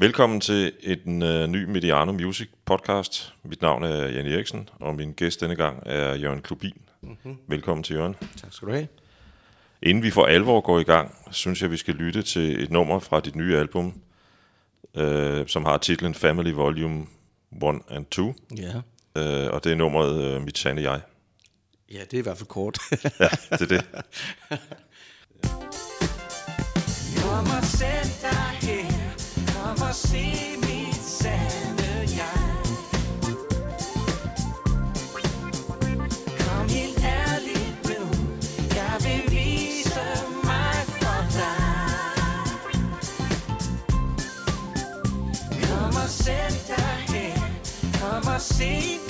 Velkommen til en uh, ny Mediano Music podcast. Mit navn er Jan Eriksen, og min gæst denne gang er Jørgen Klubin. Mm-hmm. Velkommen til Jørgen. Tak skal du have. Inden vi for alvor går i gang, synes jeg, vi skal lytte til et nummer fra dit nye album, uh, som har titlen Family Volume 1 and 2. Ja. Uh, og det er nummeret uh, Mit Sande Jeg. Ja, det er i hvert fald kort. ja, det er det. Kom og sæt dig her, kom og se mit sande jeg. Kom helt ærligt nu, jeg vil vise mig for dig. Kom og sæt dig her, kom og se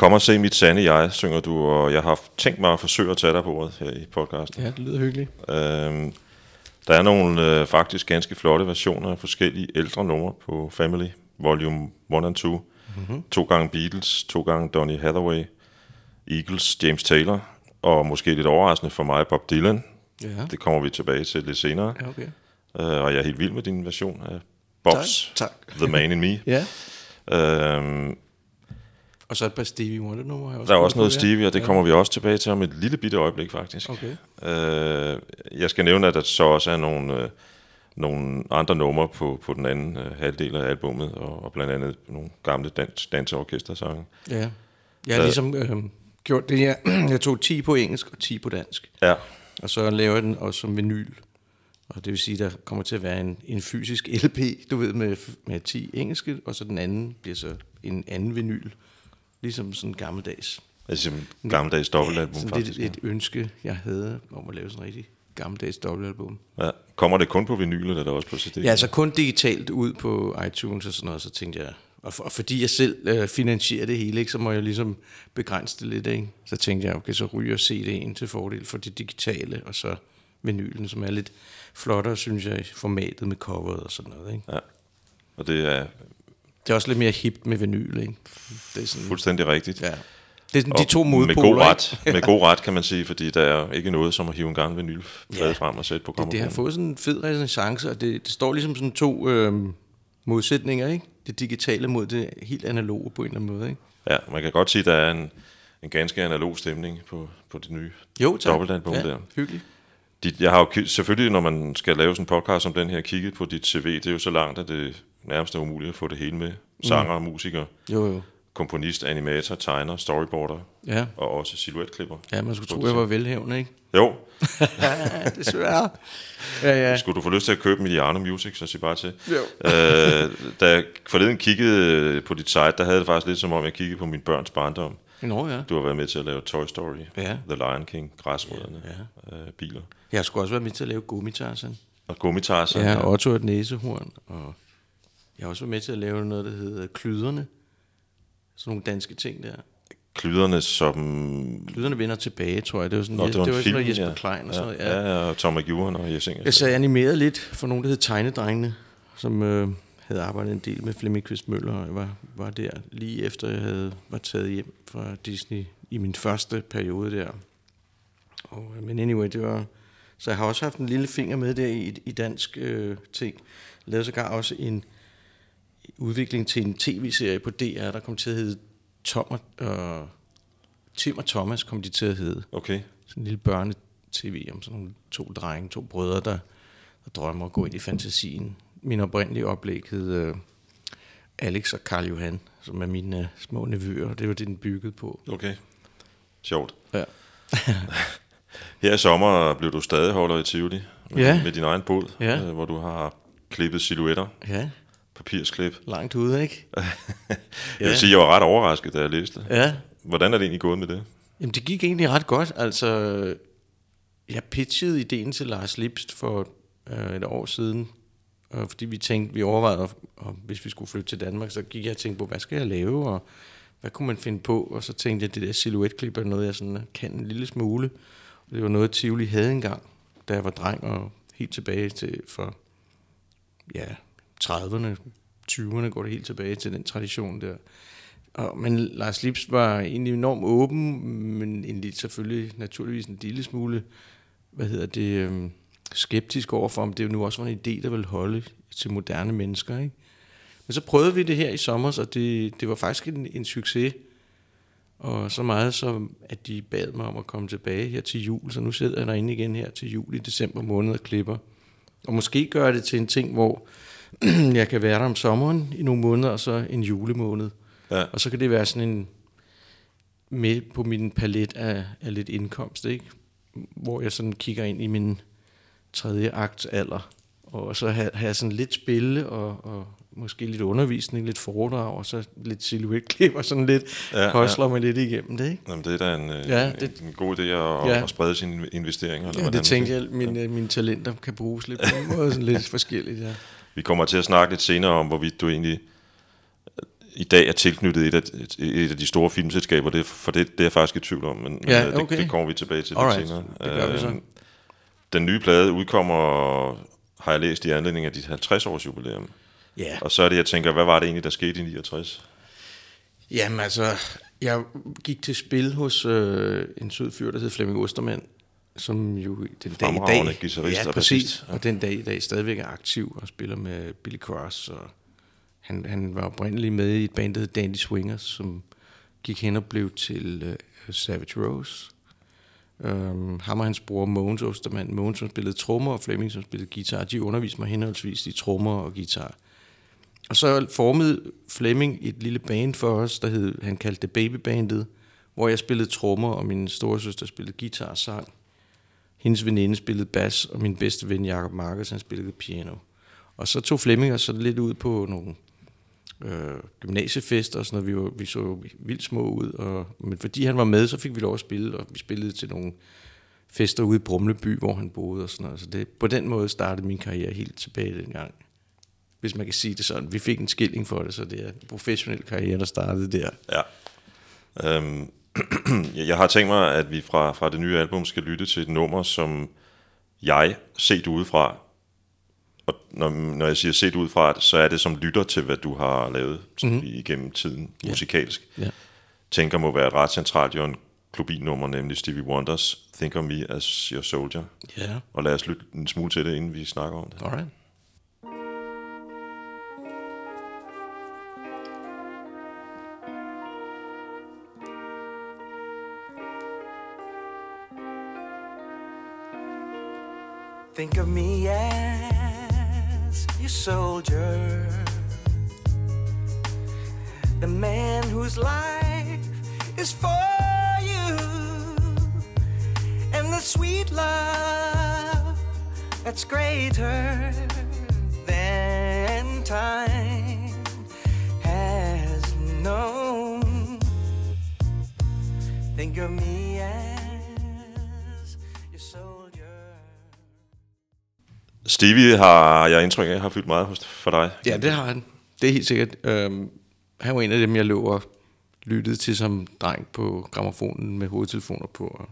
Kom og se Mit Sande Jeg, synger du, og jeg har tænkt mig at forsøge at tage dig på ordet her i podcasten. ja, det lyder hyggeligt. Øhm, der er nogle øh, faktisk ganske flotte versioner af forskellige ældre numre på Family, Volume 1 and 2. Mm-hmm. To gange Beatles, to gange Donny Hathaway, Eagles, James Taylor, og måske lidt overraskende for mig, Bob Dylan. Ja, Det kommer vi tilbage til lidt senere. ja okay. Øh, og jeg er helt vild med din version af Bobs Tak, tak. The Man in Me. Ja. Øhm, Og så et par Stevie Wonder numre. der er også noget ja. Stevie, og det kommer vi også tilbage til om et lille bitte øjeblik faktisk. Okay. Øh, jeg skal nævne, at der så også er nogle, øh, nogle andre numre på, på den anden øh, halvdel af albummet, og, og blandt andet nogle gamle dans, danseorkestersange. Ja. Jeg har ligesom øh, gjort det her. Jeg tog 10 på engelsk og 10 på dansk. Ja, Og så laver jeg den også som vinyl. Og det vil sige, der kommer til at være en, en fysisk LP, du ved, med, med 10 engelske, og så den anden bliver så en anden vinyl. Ligesom sådan gammeldags. altså en gammeldags dobbeltalbum sådan faktisk. lidt et ønske, jeg havde om at lave sådan en rigtig gammeldags dobbeltalbum. Ja. Kommer det kun på vinyl, eller er det også på CD? Ja, altså kun digitalt ud på iTunes og sådan noget, så tænkte jeg, og, for, og fordi jeg selv øh, finansierer det hele, ikke, så må jeg ligesom begrænse det lidt, ikke? Så tænkte jeg, okay, så ryger CD'en til fordel for det digitale, og så vinylen, som er lidt flottere, synes jeg, i formatet med coveret og sådan noget, ikke? ja. Og det er Det er også lidt mere hipt med vinyl, ikke? Det er sådan, fuldstændig rigtigt. ja. Det er sådan de to med modpoler, god ikke? ret, med god ret, kan man sige, fordi der er ikke noget som at hive en gammel vinylplade Ja. frem og sætte på Det, det har fået sådan en fed renaissance, og det, det står ligesom sådan to øh, modsætninger, ikke? Det digitale mod det helt analoge på en eller anden måde, ikke? Ja, man kan godt sige, at der er en, en ganske analog stemning på, på det nye Jo, tak. dobbeltalbum ja, der. hyggeligt. Dit, jeg har jo selvfølgelig, når man skal lave sådan en podcast som den her, kigget på dit CV. Det er jo så langt, at det nærmest er umuligt at få det hele med. Sanger, mm. musiker, Jo, jo. komponist, animator, tegner, storyboarder Ja, og også silhuetklipper. ja man skulle tro, jeg var velhævende, ikke? Jo, Ja, desværre. Ja, ja. skulle du få lyst til at købe Mediano Music, så sig bare til. Jo. øh, da jeg forleden kiggede på dit site, der havde det faktisk lidt som om, jeg kiggede på min børns barndom. Nå ja. Du har været med til at lave Toy Story, Ja. The Lion King, Græsrødderne, ja. øh, biler. Jeg skulle også være med til at lave gummitarsen. Og gummitarser. Ja, Otto og et næsehorn. Og jeg har også været med til at lave noget, der hedder klyderne. Sådan nogle danske ting der. Klyderne som... Klyderne vender tilbage, tror jeg. Det var sådan, Nå, det det var en var film, sådan noget Jesper ja. Klein og ja, sådan noget. Ja. Ja, ja, og Tom McEwan og Jes Inger. Jeg så animeret lidt for nogen, der hed Tegnedrengene, som øh, havde arbejdet en del med Flemming Kvist Møller, og jeg var, var der lige efter, jeg havde var taget hjem fra Disney i min første periode der. Og, øh, men anyway, det var... Så jeg har også haft en lille finger med der i, i dansk øh, ting. Jeg lavede sågar også en udvikling til en tv-serie på DR, der kom til at hedde Tom og, øh, Tim og Thomas kom de til at hedde Okay. sådan en lille børne-tv om sådan nogle to drenge, to brødre, der, der drømmer at gå ind i fantasien. Min oprindelige oplæg hed øh, Alex og Karl Johan, som er mine øh, små nevøer, det var det, den byggede på. Okay. Sjovt. Ja. Her i sommer blev du stadig holder i Tivoli med, Ja. med din egen båd, Ja. øh, hvor du har klippet silhuetter, Ja, papirsklip. langt ude, ikke? Jeg vil sige, jeg var ret overrasket, da jeg læste det. Ja. Hvordan er det egentlig gået med det? Jamen, det gik egentlig ret godt. Altså, jeg pitchede ideen til Lars Lipst for øh, et år siden, og fordi vi tænkte, vi overvejede, og hvis vi skulle flytte til Danmark, så gik jeg og tænkte på, hvad skal jeg lave, og hvad kunne man finde på? Og så tænkte jeg, at det der silhuetklip er noget, jeg sådan kan en lille smule. Og det var noget, Tivoli havde engang, da jeg var dreng, og helt tilbage til for, ja, 30'erne, 20'erne går det helt tilbage til den tradition der. Og, men Lars Lips var egentlig enormt åben, men en lille, selvfølgelig naturligvis en lille smule, hvad hedder det, øhm, skeptisk overfor, om det jo nu også var en idé, der ville holde til moderne mennesker. Ikke? Men så prøvede vi det her i sommer, og det, det var faktisk en, en succes. Og så meget som, at de bad mig om at komme tilbage her til jul, så nu sidder jeg derinde igen her til jul i december måned og klipper. Og måske gør det til en ting, hvor jeg kan være der om sommeren i nogle måneder, og så en julemåned. Ja. Og så kan det være sådan en med på min palet af, af lidt indkomst, ikke? Hvor jeg sådan kigger ind i min tredje akt alder, og så har, jeg sådan lidt spille, og, og måske lidt undervisning, lidt foredrag, og så lidt silhouetklip, og sådan lidt Ja, ja, ja. mig lidt igennem det, ikke? Jamen, det er da en, ja, Ja, det, det- en god idé at, ja. Ja. at sprede sine investeringer. eller Ja, det tænkte siger. jeg, mine, mine talenter kan bruges lidt på en måde, sådan lidt forskelligt, ja. Vi kommer til at snakke lidt senere om, hvorvidt du egentlig øh, i dag er tilknyttet et af, et, et af de store filmselskaber, det, for det, det er jeg faktisk i tvivl om, men, Ja, øh, det, okay. det kommer vi tilbage til lidt Alright, senere. det gør vi så. Øh, Den nye plade udkommer, har jeg læst i anledning af dit 50-års jubilæum. Ja, Og så er det, jeg tænker, hvad var det egentlig, der skete i 69? Jamen altså, jeg gik til spil hos øh, en sød fyr, der hed Flemming Ostermann, som jo den dag i dag, guitarist ja, og præcis, bassist, ja. og den dag i dag stadigvæk er aktiv og spiller med Billy Cross, og han, han var oprindeligt med i et band, der hed Dandy Swingers, som gik hen og blev til øh, Savage Rose. Um, ham og hans bror Mogens Ostermann, Mogens som spillede trommer, og Flemming som spillede guitar, de underviste mig henholdsvis i trommer og guitar. Og så formede Flemming et lille band for os, der hed, han kaldte det Babybandet, hvor jeg spillede trommer, og min storesøster spillede guitar og sang. Hendes veninde spillede bas, og min bedste ven Jakob Markus, han spillede piano. Og så tog Flemming os så lidt ud på nogle øh, gymnasiefester og sådan noget. Vi, var, vi så vildt små ud, og, men fordi han var med, så fik vi lov at spille, og vi spillede til nogle fester ude i Brumleby, hvor han boede og sådan noget. Så det, på den måde startede min karriere helt tilbage dengang hvis man kan sige det sådan. Vi fik en skilling for det, så det er en professionel karriere, der startede der. Ja. Øhm, jeg har tænkt mig, at vi fra, fra det nye album skal lytte til et nummer, som jeg, set udefra, og når, når jeg siger set udefra, så er det som lytter til, hvad du har lavet mm-hmm. igennem tiden musikalsk. Ja. Tænker må være et ret centralt Jørgen Klubin-nummer, nemlig Stevie Wonders Think of Me as Your Soldier. Ja, Og lad os lytte en smule til det, inden vi snakker om det. alright. Think of me as your soldier, the man whose life is for you, and the sweet love that's greater than time has known. Think of me as Stevie har jeg indtryk af, har fyldt meget hos- for dig. Ja, det har han. Det er helt sikkert. Øhm, han var en af dem, jeg lå og lyttede til som dreng på gramofonen med hovedtelefoner på, og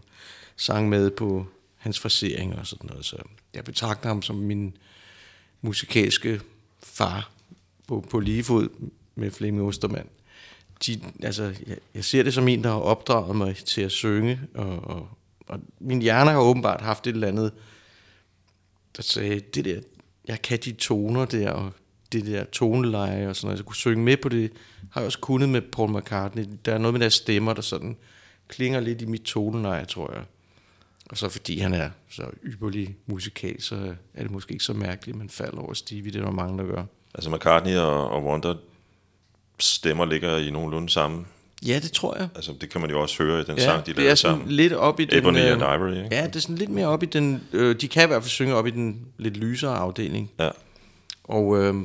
sang med på hans frasering og sådan noget. Så jeg betragter ham som min musikalske far på, på lige fod med Flemming Ostermann. De, altså, jeg, jeg ser det som en, der har opdraget mig til at synge, og, og, og min hjerne har åbenbart haft et eller andet, der sagde, det der, jeg kan de toner der, og det der toneleje og sådan noget. Jeg kunne synge med på det, har jeg også kunnet med Paul McCartney. Der er noget med deres stemmer, der sådan klinger lidt i mit toneleje, tror jeg. Og så fordi han er så ypperlig musikal, så er det måske ikke så mærkeligt, at man falder over Stevie. Det er der mange, der gør. Altså McCartney og, og Wonder stemmer ligger i nogenlunde samme. Ja, det tror jeg. Altså det kan man jo også høre i den Ja, sang, de det er lavede sammen. lidt op i den... Ebony øh, and Ivory, ikke? Ja, det er sådan lidt mere op i den... Øh, de kan i hvert fald synge op i den lidt lysere afdeling. Ja. Og øh,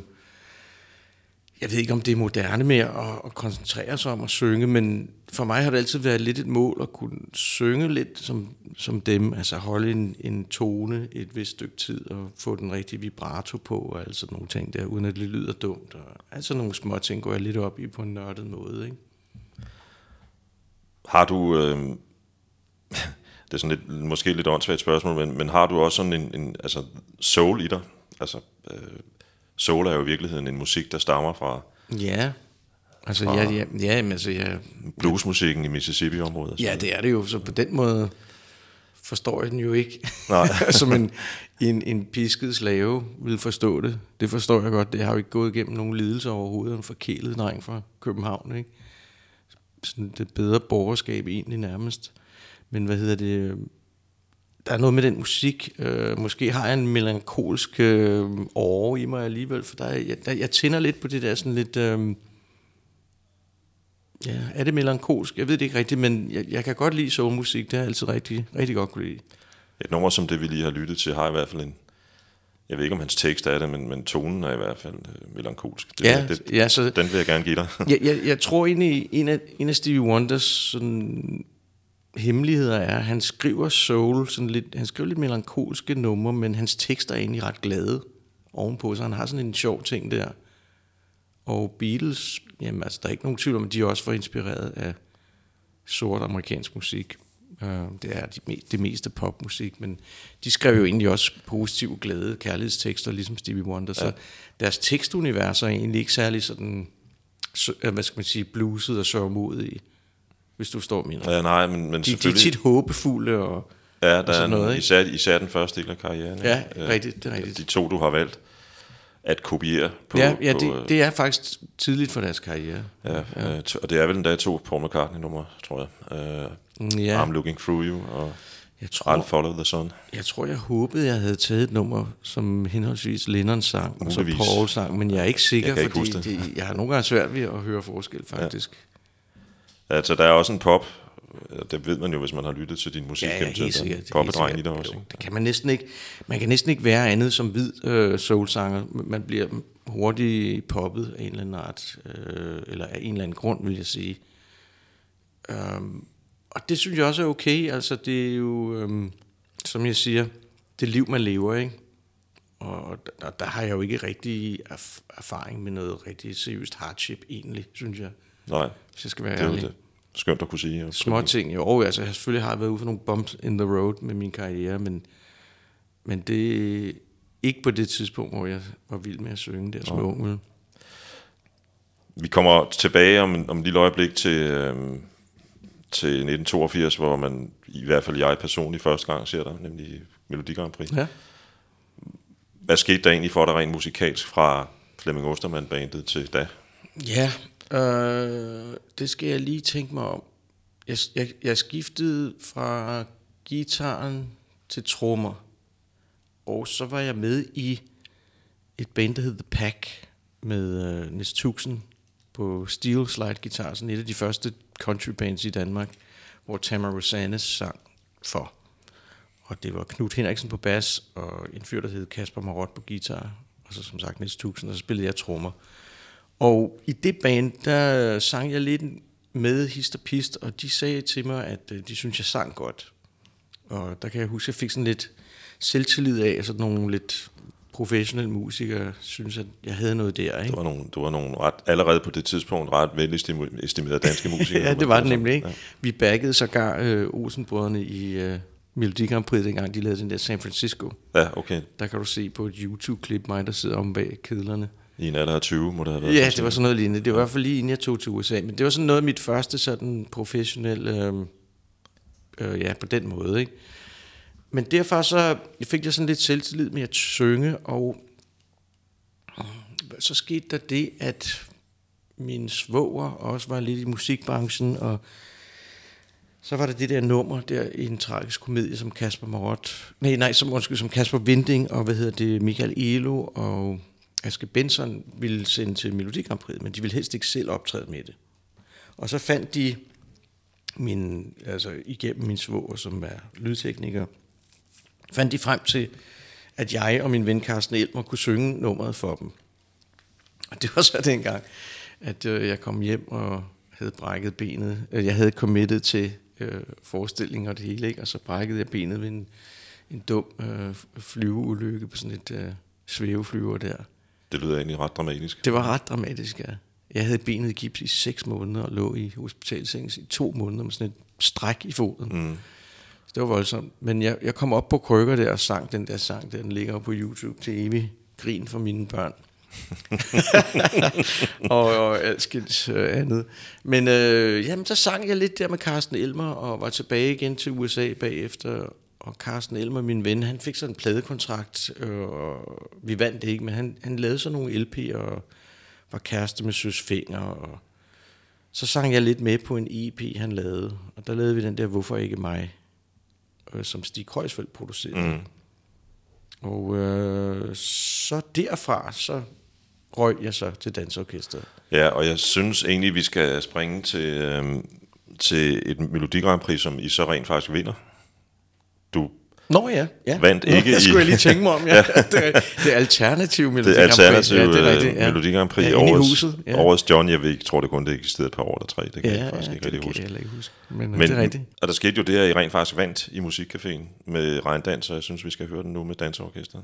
jeg ved ikke, om det er moderne med at, at koncentrere sig om at synge, men for mig har det altid været lidt et mål at kunne synge lidt som, som dem. Altså holde en, en tone et vist stykke tid og få den rigtige vibrato på og alt sådan nogle ting der, uden at det lyder dumt. Og altså nogle små ting går jeg lidt op i på en nørdet måde, ikke? Har du... Øh, det er sådan lidt, måske lidt åndssvagt spørgsmål, men, men har du også sådan en, en altså soul i dig? Altså, øh, soul er jo i virkeligheden en musik, der stammer fra Ja, Altså, fra ja, ja, ja, men altså, ja, bluesmusikken i Mississippi-området. ja, det er det jo. Så på den måde forstår jeg den jo ikke. Nej. Som en, en, en pisket slave vil forstå det. Det forstår jeg godt. Det har jo ikke gået igennem nogen lidelse overhovedet. En forkælet dreng fra København, ikke? Sådan det bedre borgerskab egentlig nærmest. Men hvad hedder det? Øh, der er noget med den musik. Øh, måske har jeg en melankolsk øh, åre i mig alligevel, for der, jeg, der, jeg tænder lidt på det der sådan lidt... Øh, ja, er det melankolsk? Jeg ved det ikke rigtigt, men jeg, jeg kan godt lide soulmusik. Det har jeg altid rigtig, rigtig godt kunne lide. Et nummer som det, vi lige har lyttet til, har i hvert fald en... Jeg ved ikke, om hans tekst er det, men, men tonen er i hvert fald øh, melankolsk. Det, Ja, det, ja, så- Den vil jeg gerne give dig. jeg, jeg, jeg tror egentlig, en af, en af Stevie Wonders sådan, hemmeligheder er, at han skriver soul, sådan lidt, han skriver lidt melankolske numre, men hans tekster er egentlig ret glade ovenpå, så han har sådan en sjov ting der. Og Beatles, jamen altså, der er ikke nogen tvivl om, at de også var inspireret af sort amerikansk musik. Uh, det er det meste popmusik, men de skrev jo egentlig også positive, glade kærlighedstekster, ligesom Stevie Wonder, så deres tekstunivers er egentlig ikke særlig sådan, så, øh, hvad skal man sige, bluset og sørgmodige, hvis du jeg mener. Ja, nej, men, men De, de er selvfølgelig... tit håbefulde og... ja, der og sådan noget, ikke? især, især den første del af karrieren. Ja, ikke? rigtigt, det er rigtigt. De to, du har valgt at kopiere på... ja, ja på, det, øh, det er faktisk tidligt for deres karriere. Ja, ja. Øh, og det er vel endda to Paul McCartney-numre, tror jeg. Mm, ja. Ja, I'm Looking Through You og jeg tror, I'll Follow the Sun. Jeg tror, jeg håbede, jeg havde taget et nummer, som henholdsvis Lennon sang, og så. Paul sang, men jeg er ikke sikker, Jeg ikke fordi det. det, jeg har nogle gange svært ved at høre forskel, faktisk. Altså, der er også en pop. Det ved man jo, hvis man har lyttet til din musik. Ja, ja, helt er sikkert. Poppedreng i dig også. Jo, det kan man næsten ikke. Man kan næsten ikke være andet som hvid øh, soulsanger. Man bliver hurtigt poppet af en eller anden art, øh, eller af en eller anden grund, vil jeg sige. Um, og det synes jeg også er okay. Altså, det er jo, øhm, som jeg siger, det liv, man lever, ikke? Og der, der har jeg jo ikke rigtig erf- erfaring med noget rigtig seriøst hardship, egentlig, synes jeg. Nej, Hvis jeg skal være det ærlig. det. Skønt at kunne sige. Små ting, jo. Altså, jeg selvfølgelig har jeg været ude for nogle bumps in the road med min karriere, men, men det er ikke på det tidspunkt, hvor jeg var vild med at synge der som ung. Vi kommer tilbage om, om et lille øjeblik til, øhm, til 1982, hvor man, i hvert fald jeg personligt, første gang ser dig, nemlig Melodi Grand Prix. Ja. Hvad skete der egentlig for dig rent musikalsk fra Flemming Ostermann-bandet til da? Ja, øh, det skal jeg lige tænke mig om. Jeg, jeg, jeg skiftede fra gitaren til trommer, og så var jeg med i et band, der hed The Pack, med øh, Nis Tuxen på steel slide guitar, sådan et af de første country bands i Danmark, hvor Tamara Rosanes sang for. Og det var Knut Henriksen på bas, og en fyr, der hed Kasper Marot på guitar, og så som sagt Niels Tuxen, og så spillede jeg trommer. Og i det band, der sang jeg lidt med hist og pist, og de sagde til mig, at øh, de synes jeg sang godt. Og der kan jeg huske, at jeg fik sådan lidt selvtillid af, at sådan nogle lidt professionelle musikere synes, at jeg havde noget der. Ikke? Du var nogle, du var nogle ret, allerede på det tidspunkt ret velestimerede danske musikere. ja, det var det nemlig. Ikke? Vi baggede sågar øh, Olsenbrødrene i øh, Melodi Grand Prix, dengang de lavede den der San Francisco. Ja. ja, okay. Der kan du se på et YouTube-klip mig, der sidder om bag kedlerne. I en alder af 20 må det have været. Ja, det var sådan noget lignende. Det var i hvert fald lige inden jeg tog til USA. Men det var sådan noget af mit første sådan professionelle, øh, øh, ja, på den måde, ikke? Men derfor så fik jeg sådan lidt selvtillid med at synge, og så skete der det, at min svoger også var lidt i musikbranchen, og så var der det der nummer der i en tragisk komedie, som Kasper Marot, nej, nej, som, undskyld, som Kasper Vinding, og hvad hedder det, Michael Elo og Aske Benson ville sende til Melodikampriet, men de ville helst ikke selv optræde med det. Og så fandt de min, altså igennem min svoger, som er lydtekniker, fandt de frem til, at jeg og min ven Carsten Elmer kunne synge nummeret for dem. Og det var så dengang, at øh, jeg kom hjem og havde brækket benet. Øh, jeg havde committet til øh, forestillingen og det hele, ikke? og så brækkede jeg benet ved en, en dum øh, flyveulykke på sådan et øh, svæveflyver der. Det lyder egentlig ret dramatisk. Det var ret dramatisk, ja. Jeg havde benet i gips i seks måneder og lå i hospitalsengen i to måneder med sådan et stræk i foden. Mm. Så det var voldsomt. Men jeg, jeg kom op på krykker der og sang den der sang, der, den ligger på YouTube til evig grin for mine børn. og, og alskens øh, andet. Men øh, jamen, så sang jeg lidt der med Carsten Elmer, og var tilbage igen til USA bagefter. Og Carsten Elmer, min ven, han fik sådan en pladekontrakt, øh, og vi vandt det ikke, men han, han lavede sådan nogle LP'er, og var kæreste med Søs Finger, og så sang jeg lidt med på en EP, han lavede. Og der lavede vi den der Hvorfor ikke mig, øh, som Stig Kreuzfeldt producerede. Mm. Og øh, så derfra, så røg jeg så til dansorkestret. Ja, og jeg synes egentlig, vi skal springe til, øhm, til et Melodi Grand Prix, som I så rent faktisk vinder. Du Nå ja, ja. Vandt Nå, ikke jeg i- skulle jeg lige tænke mig om, ja. det, er, det er alternativ Melodi det er alternativ ja, det er rigtigt, ja. Melodi Grand Prix. ja, i årets, huset. Ja. årets John, jeg ved ikke, tror det kun det eksisterede et par år eller tre. Det kan ja, jeg faktisk ja, ikke rigtig huske. jeg ikke huske. Men, Men Men, det er rigtigt. og der skete jo det, at I rent faktisk vandt i Musikcaféen med regndans, og jeg synes, vi skal høre den nu med dansorkestret.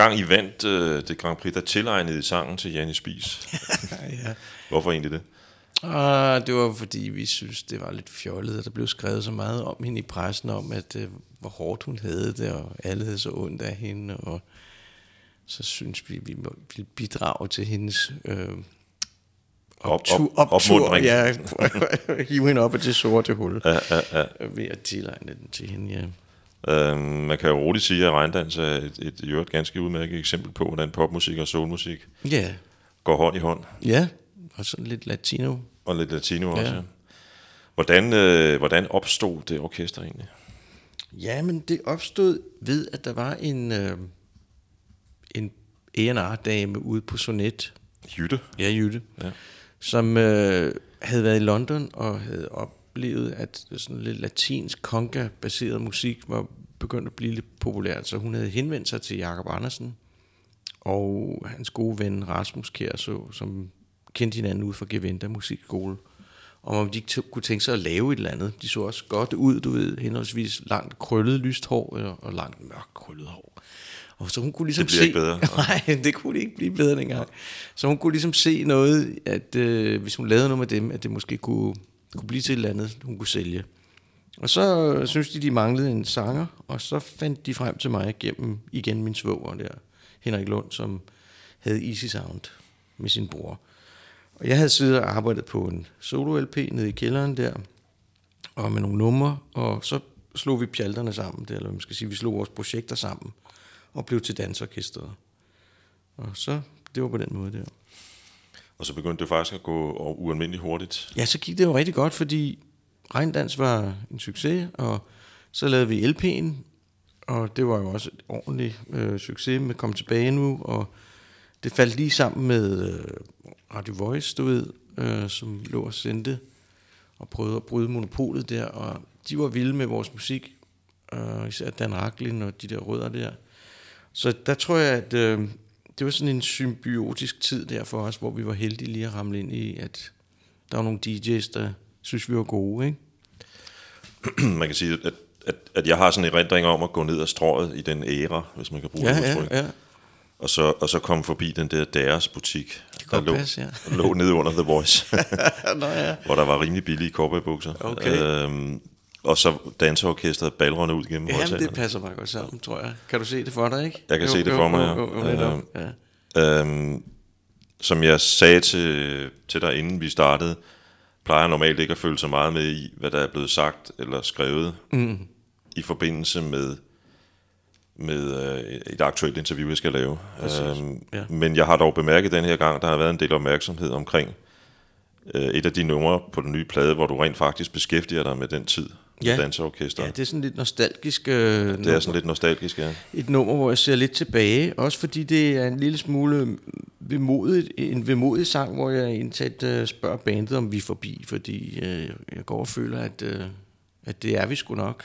Dengang I vandt øh, det Grand Prix, der tilegnede I sangen til Janne Spies. ja. Hvorfor egentlig det? Og det var fordi, vi synes, det var lidt fjollet, at der blev skrevet så meget om hende i pressen, om at øh, hvor hårdt hun havde det, og alle havde så ondt af hende, og så synes vi, vi ville bidrage til hendes øh, Op- optur, op- optur opmuntring. ja, hive hende op af det sorte hul, Ja, ja, ja. ved at tilegne den til hende, ja. Øhm, man kan jo roligt sige, at regndans er et, et, et, et ganske udmærket eksempel på, hvordan popmusik og soulmusik Ja, går hånd i hånd. ja, og sådan lidt latino. Og lidt latino Ja. også. ja. Hvordan, øh, hvordan opstod det orkester egentlig? Ja, men det opstod ved, at der var en, øh, en A&R-dame ude på Sonet, Jytte? ja, Jytte, Ja. som øh, havde været i London og havde oplevet, at sådan lidt latinsk conga-baseret musik var begyndt at blive lidt populært. Så hun havde henvendt sig til Jakob Andersen og hans gode ven Rasmus Kjær, så, som kendte hinanden ud fra Geventa Musikskole, om om de kunne tænke sig at lave et eller andet. De så også godt ud, du ved, henholdsvis langt krøllet lyst hår og, og langt mørkt krøllet hår. Og så hun kunne ligesom Det se... ikke bedre. Nej, det kunne det ikke blive bedre dengang. Så hun kunne ligesom se noget, at øh, hvis hun lavede noget med dem, at det måske kunne, kunne blive til et eller andet, hun kunne sælge. Og så øh, synes de, de manglede en sanger, og så fandt de frem til mig gennem igen min svoger der, Henrik Lund, som havde Easy Sound med sin bror. Og jeg havde siddet og arbejdet på en solo-LP nede i kælderen der, og med nogle numre, og så slog vi pjalterne sammen, der, eller man skal sige, vi slog vores projekter sammen, og blev til dansorkestret. Og så, det var på den måde der. Og så begyndte det faktisk at gå ualmindeligt hurtigt. Ja, så gik det jo rigtig godt, fordi Regndans var en succes, og så lavede vi LP'en, og det var jo også et ordentligt øh, succes med Kom tilbage nu, og det faldt lige sammen med øh, Radio Voice, du ved, øh, som lå og sendte og prøvede at bryde monopolet der, og de var vilde med vores musik, øh, især Dan Raklin og de der rødder der. Så der tror jeg, at øh, det var sådan en symbiotisk tid der for os, hvor vi var heldige lige at ramle ind i, at der var nogle DJ's, der synes, vi var gode, ikke? Man kan sige, at, at, at jeg har sådan en erindring om at gå ned ad strået i den æra, hvis man kan bruge Ja, det ja, udtryk. ja. Og så, og så komme forbi den der deres butik, kan der lå, passe, ja. lå nede under The Voice, Nå ja. hvor der var rimelig billige cowboybukser. Okay. Øhm, og så danseorkestret balrende ud gennem Jamen, det højtalerne. passer meget godt sammen, tror jeg. Kan du se det for dig, ikke? Jeg kan se det for mig, ja. Jo, jo, jo, netop. ja. Øhm, som jeg sagde til, til dig, inden vi startede, plejer jeg normalt ikke at følge så meget med i, hvad der er blevet sagt eller skrevet mm. i forbindelse med, med øh, et aktuelt interview, jeg skal lave. Øhm, ja. Men jeg har dog bemærket den her gang, der har været en del opmærksomhed omkring øh, et af de numre på den nye plade, hvor du rent faktisk beskæftiger dig med den tid Ja. ja. danseorkester. Ja, Ja, det er sådan lidt nostalgisk. Øh, det er sådan lidt nostalgisk, ja. et nummer, hvor jeg ser lidt tilbage. Også fordi det er en lille smule vemodigt, en vemodig sang, hvor jeg indsat uh, spørger bandet, om vi er forbi. Fordi uh, jeg går og føler, at, uh, at det er vi sgu nok.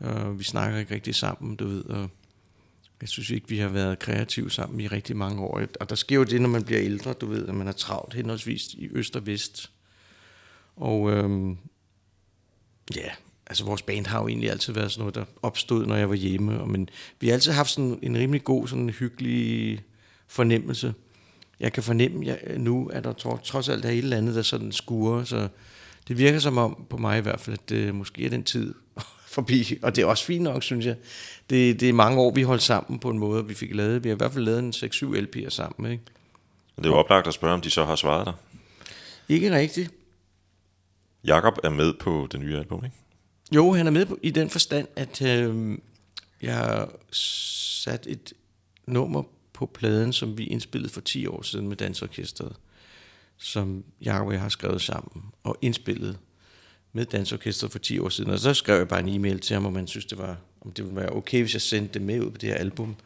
Uh, vi snakker ikke rigtig sammen, du ved. Og jeg synes ikke, vi har været kreative sammen i rigtig mange år. Og der sker jo det, når man bliver ældre, du ved, at man er travlt henholdsvis i øst og vest. Og øhm, ja, altså vores band har jo egentlig altid været sådan noget, der opstod, når jeg var hjemme. Og, men vi har altid haft sådan en rimelig god, sådan hyggelig fornemmelse. Jeg kan fornemme at nu, at der tro- trods alt er et eller andet, der sådan skurer. Så det virker som om, på mig i hvert fald, at det måske er den tid forbi. Og det er også fint nok, synes jeg. Det, det er mange år, vi holdt sammen på en måde, vi fik lavet. Vi har i hvert fald lavet en 6-7 LP'er sammen, ikke? Det er jo oplagt at spørge, om de så har svaret dig. Ikke rigtigt. Jakob er med på det nye album, ikke? Jo, han er med på, i den forstand, at øh, jeg har sat et nummer på pladen, som vi indspillede for 10 år siden med Dansorkestret, som Jacob og jeg har skrevet sammen og indspillet med Dansorkestret for 10 år siden. Og så skrev jeg bare en e-mail til ham, om han synes, det var, om det ville være okay, hvis jeg sendte det med ud på det her album.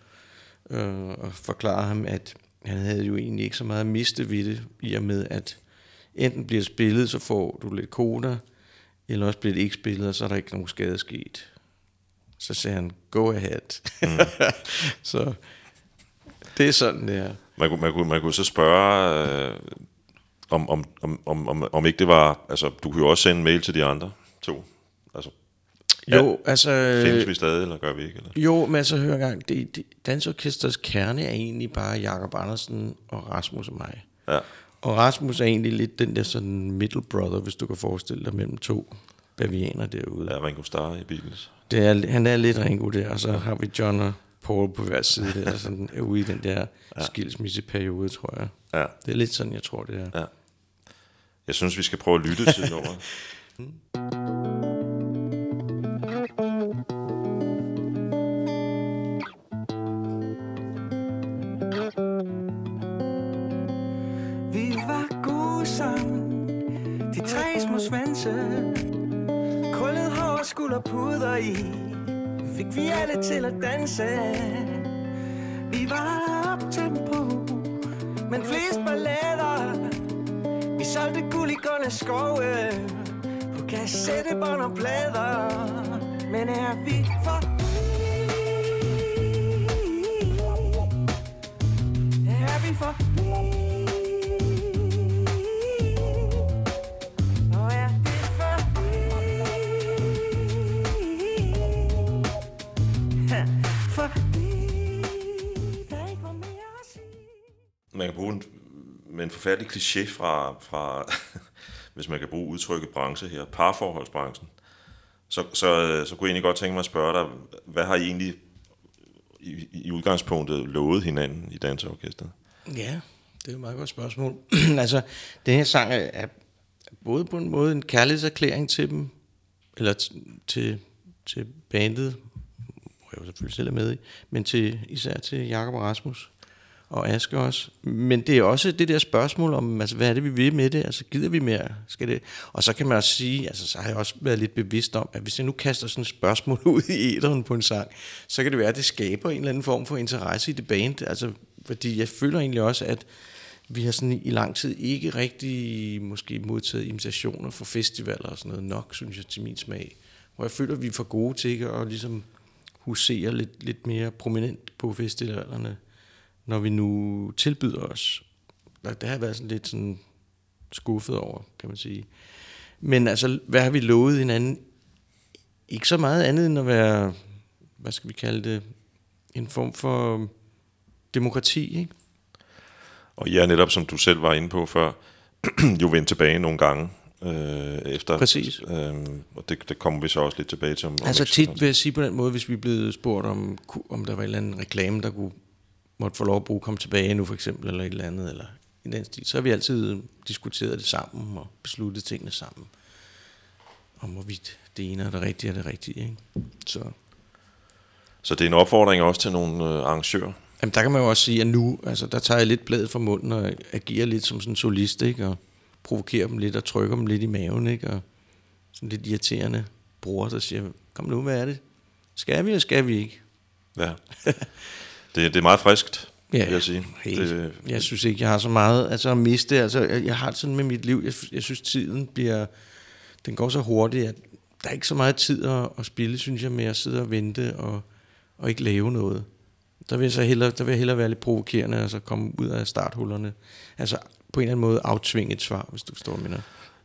Øh, og forklare ham, at han havde jo egentlig ikke så meget at miste ved det, i og med, at enten bliver spillet, så får du lidt koder, eller også bliver det ikke spillet, og så er der ikke nogen skade sket. Så sagde han, go ahead. Mm. så det er sådan, det er. Man kunne, man kunne, man kunne så spørge, øh, om, om, om, om, om, om ikke det var... Altså, du kunne jo også sende en mail til de andre to. Altså, Jo, altså... findes vi stadig, eller gør vi ikke? Eller? Jo, men altså, hør engang. Det, det, Dansorkestrets kerne er egentlig bare Jakob Andersen og Rasmus og mig. Ja. Og Rasmus er egentlig lidt den der sådan middle brother, hvis du kan forestille dig, mellem to bavianer derude. Ja, Ringo Starr i Beatles. Det er, han er lidt Ringo der, og så har vi John og Paul på hver side der, sådan er ude i den der ja. skilsmisseperiode, tror jeg. Ja. Det er lidt sådan, jeg tror, det er. ja. Jeg synes, vi skal prøve at lytte til nummeret. svanse. Krøllet hår og skulderpuder i. Fik vi alle til at danse. Vi var op tempo Men flest balletter. Vi solgte guld i Gunne skove På kassettebånd og plader. Men er vi for Er vi for med en forfærdelig kliché fra, fra hvis man kan bruge udtrykket branche her, parforholdsbranchen, så, så, så kunne jeg egentlig godt tænke mig at spørge dig, hvad har I egentlig i, i udgangspunktet lovet hinanden i danseorkestret? Ja, det er et meget godt spørgsmål. altså, den her sang er, både på en måde en kærlighedserklæring til dem, eller t- til, til bandet, hvor jeg jo selvfølgelig selv er med i, men til, især til Jakob og Rasmus og Aske også. Men det er også det der spørgsmål om, altså, hvad er det, vi vil med det? Altså, gider vi mere? Skal det? Og så kan man også sige, altså, så har jeg også været lidt bevidst om, at hvis jeg nu kaster sådan et spørgsmål ud i æderen på en sang, så kan det være, at det skaber en eller anden form for interesse i det band. Altså, fordi jeg føler egentlig også, at vi har sådan i lang tid ikke rigtig måske modtaget invitationer for festivaler og sådan noget nok, synes jeg, til min smag. Hvor jeg føler, at vi er for gode til ikke at ligesom husere lidt, lidt mere prominent på festivalerne, når vi nu tilbyder os. Det har jeg været sådan lidt sådan skuffet over, kan man sige. Men altså, hvad har vi lovet hinanden? Ikke så meget andet end at være, hvad skal vi kalde det, en form for demokrati, ikke? Og I er netop, som du selv var inde på før, jo vendt tilbage nogle gange øh, efter. Præcis. Øh, og det, det kommer vi så også lidt tilbage til. Om, om Altså så tit vil jeg sige på den måde, hvis vi blevet spurgt om, om der var en eller anden reklame, der kunne måtte få lov at bruge komme tilbage nu for eksempel, eller et eller andet, eller i den stil, så har vi altid diskuteret det sammen og besluttet tingene sammen. Om hvorvidt det ene er det rigtige er det rigtige. Ikke? Så Så det er en opfordring også til nogle øh, arrangører. Jamen, der kan man jo også sige, at nu, altså, der tager jeg lidt bladet fra munden og agerer lidt som sådan en solist, ikke? Og provokerer dem lidt og trykker dem lidt i maven, ikke? Og sådan lidt irriterende bror, der siger, kom nu, hvad er det? Skal vi, eller skal vi ikke? Ja. det, det er meget friskt, Ja, vil jeg sige. Helt. Det, Jeg synes ikke, jeg har så meget altså at miste. Altså, jeg, jeg har det sådan med mit liv. Jeg, jeg synes, tiden bliver... Den går så hurtigt, at der er ikke så meget tid at, at spille, synes jeg, med at sidde og vente og, og ikke lave noget. Der vil jeg så hellere, der vil jeg hellere være lidt provokerende, altså komme ud af starthullerne. Altså på en eller anden måde aftvinge et svar, hvis du forstår, mener.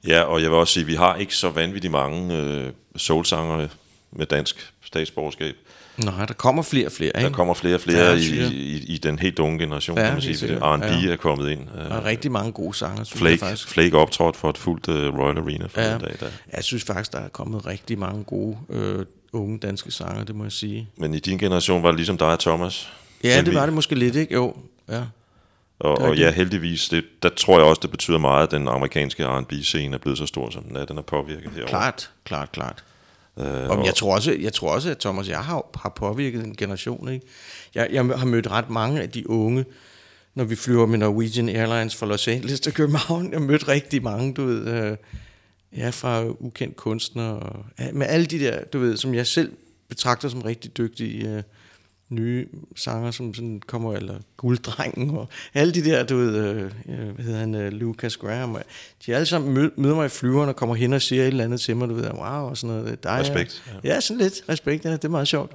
ja, og jeg vil også sige, at vi har ikke så vanvittigt mange øh, soulsangere med dansk statsborgerskab. Nej, der kommer flere og flere, ikke? Der kommer flere og flere Ja, i, jeg. i, i den helt unge generation, Ja, kan man sige. R&B Ja. er kommet ind. Øh, Der er rigtig mange gode sanger, synes jeg Flake, faktisk. Flake optrådt for et fuldt uh, Royal Arena for Ja. en dag. Der. Jeg synes faktisk, der er kommet rigtig mange gode øh, unge danske sanger, det må jeg sige. Men i din generation var det ligesom dig og Thomas. Ja, det var det måske lidt, ikke? Jo, ja. Og, og ja, heldigvis, det, der tror jeg også, det betyder meget, at den amerikanske R&B-scene er blevet så stor, som den er. Den er påvirket herovre. Klart, klart, klart. Øh, Og jeg tror, også, jeg tror også, at Thomas jeg har, har påvirket en generation. Ikke? Jeg, jeg har mødt ret mange af de unge, når vi flyver med Norwegian Airlines fra Los Angeles til København. Jeg har mødt rigtig mange, du ved, øh, ja, fra ukendt kunstnere. Og, ja, med alle de der, du ved, som jeg selv betragter som rigtig dygtige øh, nye sanger, som sådan kommer, eller Gulddrengen, og alle de der, du ved, øh, øh, hvad hedder han, øh, Lucas Graham, og de alle sammen mød, møder mig i flyveren og kommer hen og siger et eller andet til mig, du ved, wow, og sådan noget. Dig, Respekt, Ja. ja, sådan lidt respekt, ja, det er meget sjovt.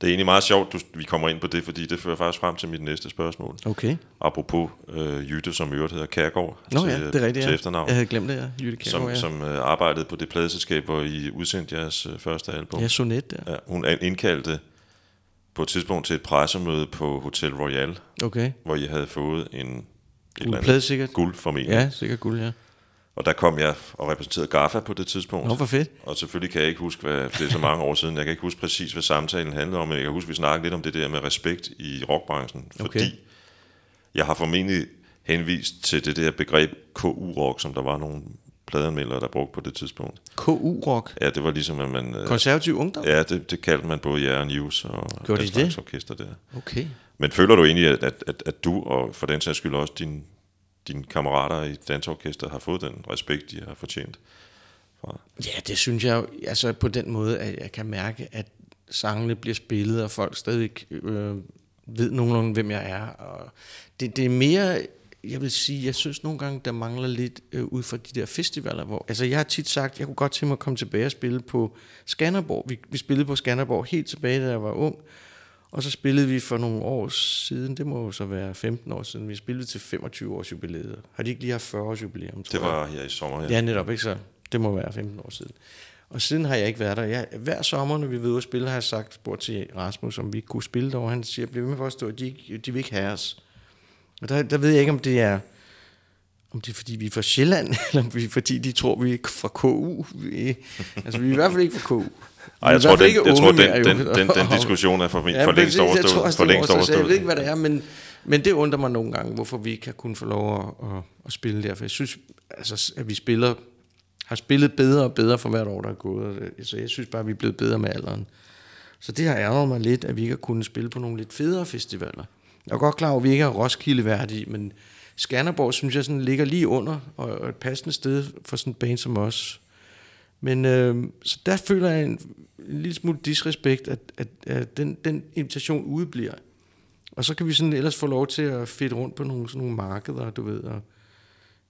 Det er egentlig meget sjovt, du, vi kommer ind på det, fordi det fører faktisk frem til mit næste spørgsmål. Okay. Apropos øh, Jytte, som i øvrigt hedder Kærgaard Nå til, ja, det er rigtigt, til ja. efternavn, Jeg havde glemt det, ja. Jytte som, Kjærgaard, ja. som øh, arbejdede på det pladeselskab, hvor I udsendte jeres øh, første album. Ja, sonet der. Ja, hun indkaldte på et tidspunkt til et pressemøde på Hotel Royal, Okay. hvor I havde fået en et eller Guld andet plade sikkert. guld formentlig. Ja, sikkert guld, ja. Og der kom jeg og repræsenterede Gaffa på det tidspunkt. Nå, hvor fedt. Og selvfølgelig kan jeg ikke huske, hvad, for det er så mange år siden, jeg kan ikke huske præcis, hvad samtalen handlede om, men jeg kan huske, vi snakkede lidt om det der med respekt i rockbranchen, fordi Okay. jeg har formentlig henvist til det der begreb KU-rock, som der var nogle pladeanmeldere, der brugte på det tidspunkt. KU-rock. Ja, det var ligesom, at man... øh, Konservativ ungdom? Ja, det, det kaldte man både og News og Gjorde de det? orkester der. Okay. Men føler du egentlig, at, at, at, at du, og for den sags skyld også dine, dine kammerater i dansorkester, har fået den respekt, de har fortjent? Fra? Ja, det synes jeg jo, altså på den måde, at jeg kan mærke, at sangene bliver spillet, og folk stadig øh, ved nogenlunde, hvem jeg er. Og det, det er mere, jeg vil sige, jeg synes nogle gange, der mangler lidt øh, ud fra de der festivaler, hvor, altså jeg har tit sagt, jeg kunne godt tænke mig at komme tilbage og spille på Skanderborg. Vi, vi spillede på Skanderborg helt tilbage, da jeg var ung, og så spillede vi for nogle år siden, det må jo så være 15 år siden, vi spillede til 25 års jubilæet. Har de ikke lige haft 40 års jubilæum, tror Det jeg? var her i sommer, ja. Ja, netop, ikke så? Det må være 15 år siden. Og siden har jeg ikke været der. Jeg, hver sommer, når vi ude at spille, har jeg sagt, spurgt til Rasmus, om vi kunne spille derovre. Han siger, bliv ved med at forstå, at de, ikke- de vil ikke have os. Og der, der ved jeg ikke, om det er, om det er fordi, vi er fra Sjælland, eller om vi, fordi de tror, vi er fra KU. Vi, altså, vi er i hvert fald ikke fra KU. Vi er Ej, jeg tror, den, ikke jeg tror den, den, den, den diskussion er for, for Ja, længst jeg tror overstået. For er længst overstået, så Jeg ved ikke, hvad det er, men, men det undrer mig nogle gange, hvorfor vi ikke har kunnet få lov at, at, at spille der. For jeg synes, altså, at vi spiller, har spillet bedre og bedre for hvert år, der er gået. Så jeg synes bare, at vi er blevet bedre med alderen. Så det har ærget mig lidt, at vi ikke har kunnet spille på nogle lidt federe festivaler. Jeg er godt klar over, at vi ikke er Roskilde værdige, men Skanderborg synes jeg sådan ligger lige under, og og et passende sted for sådan en band som os. Men øh, så der føler jeg en, en lille smule disrespekt, at, at, at den, den invitation udebliver. Og så kan vi sådan ellers få lov til at fedte rundt på nogle, sådan nogle markeder, du ved, og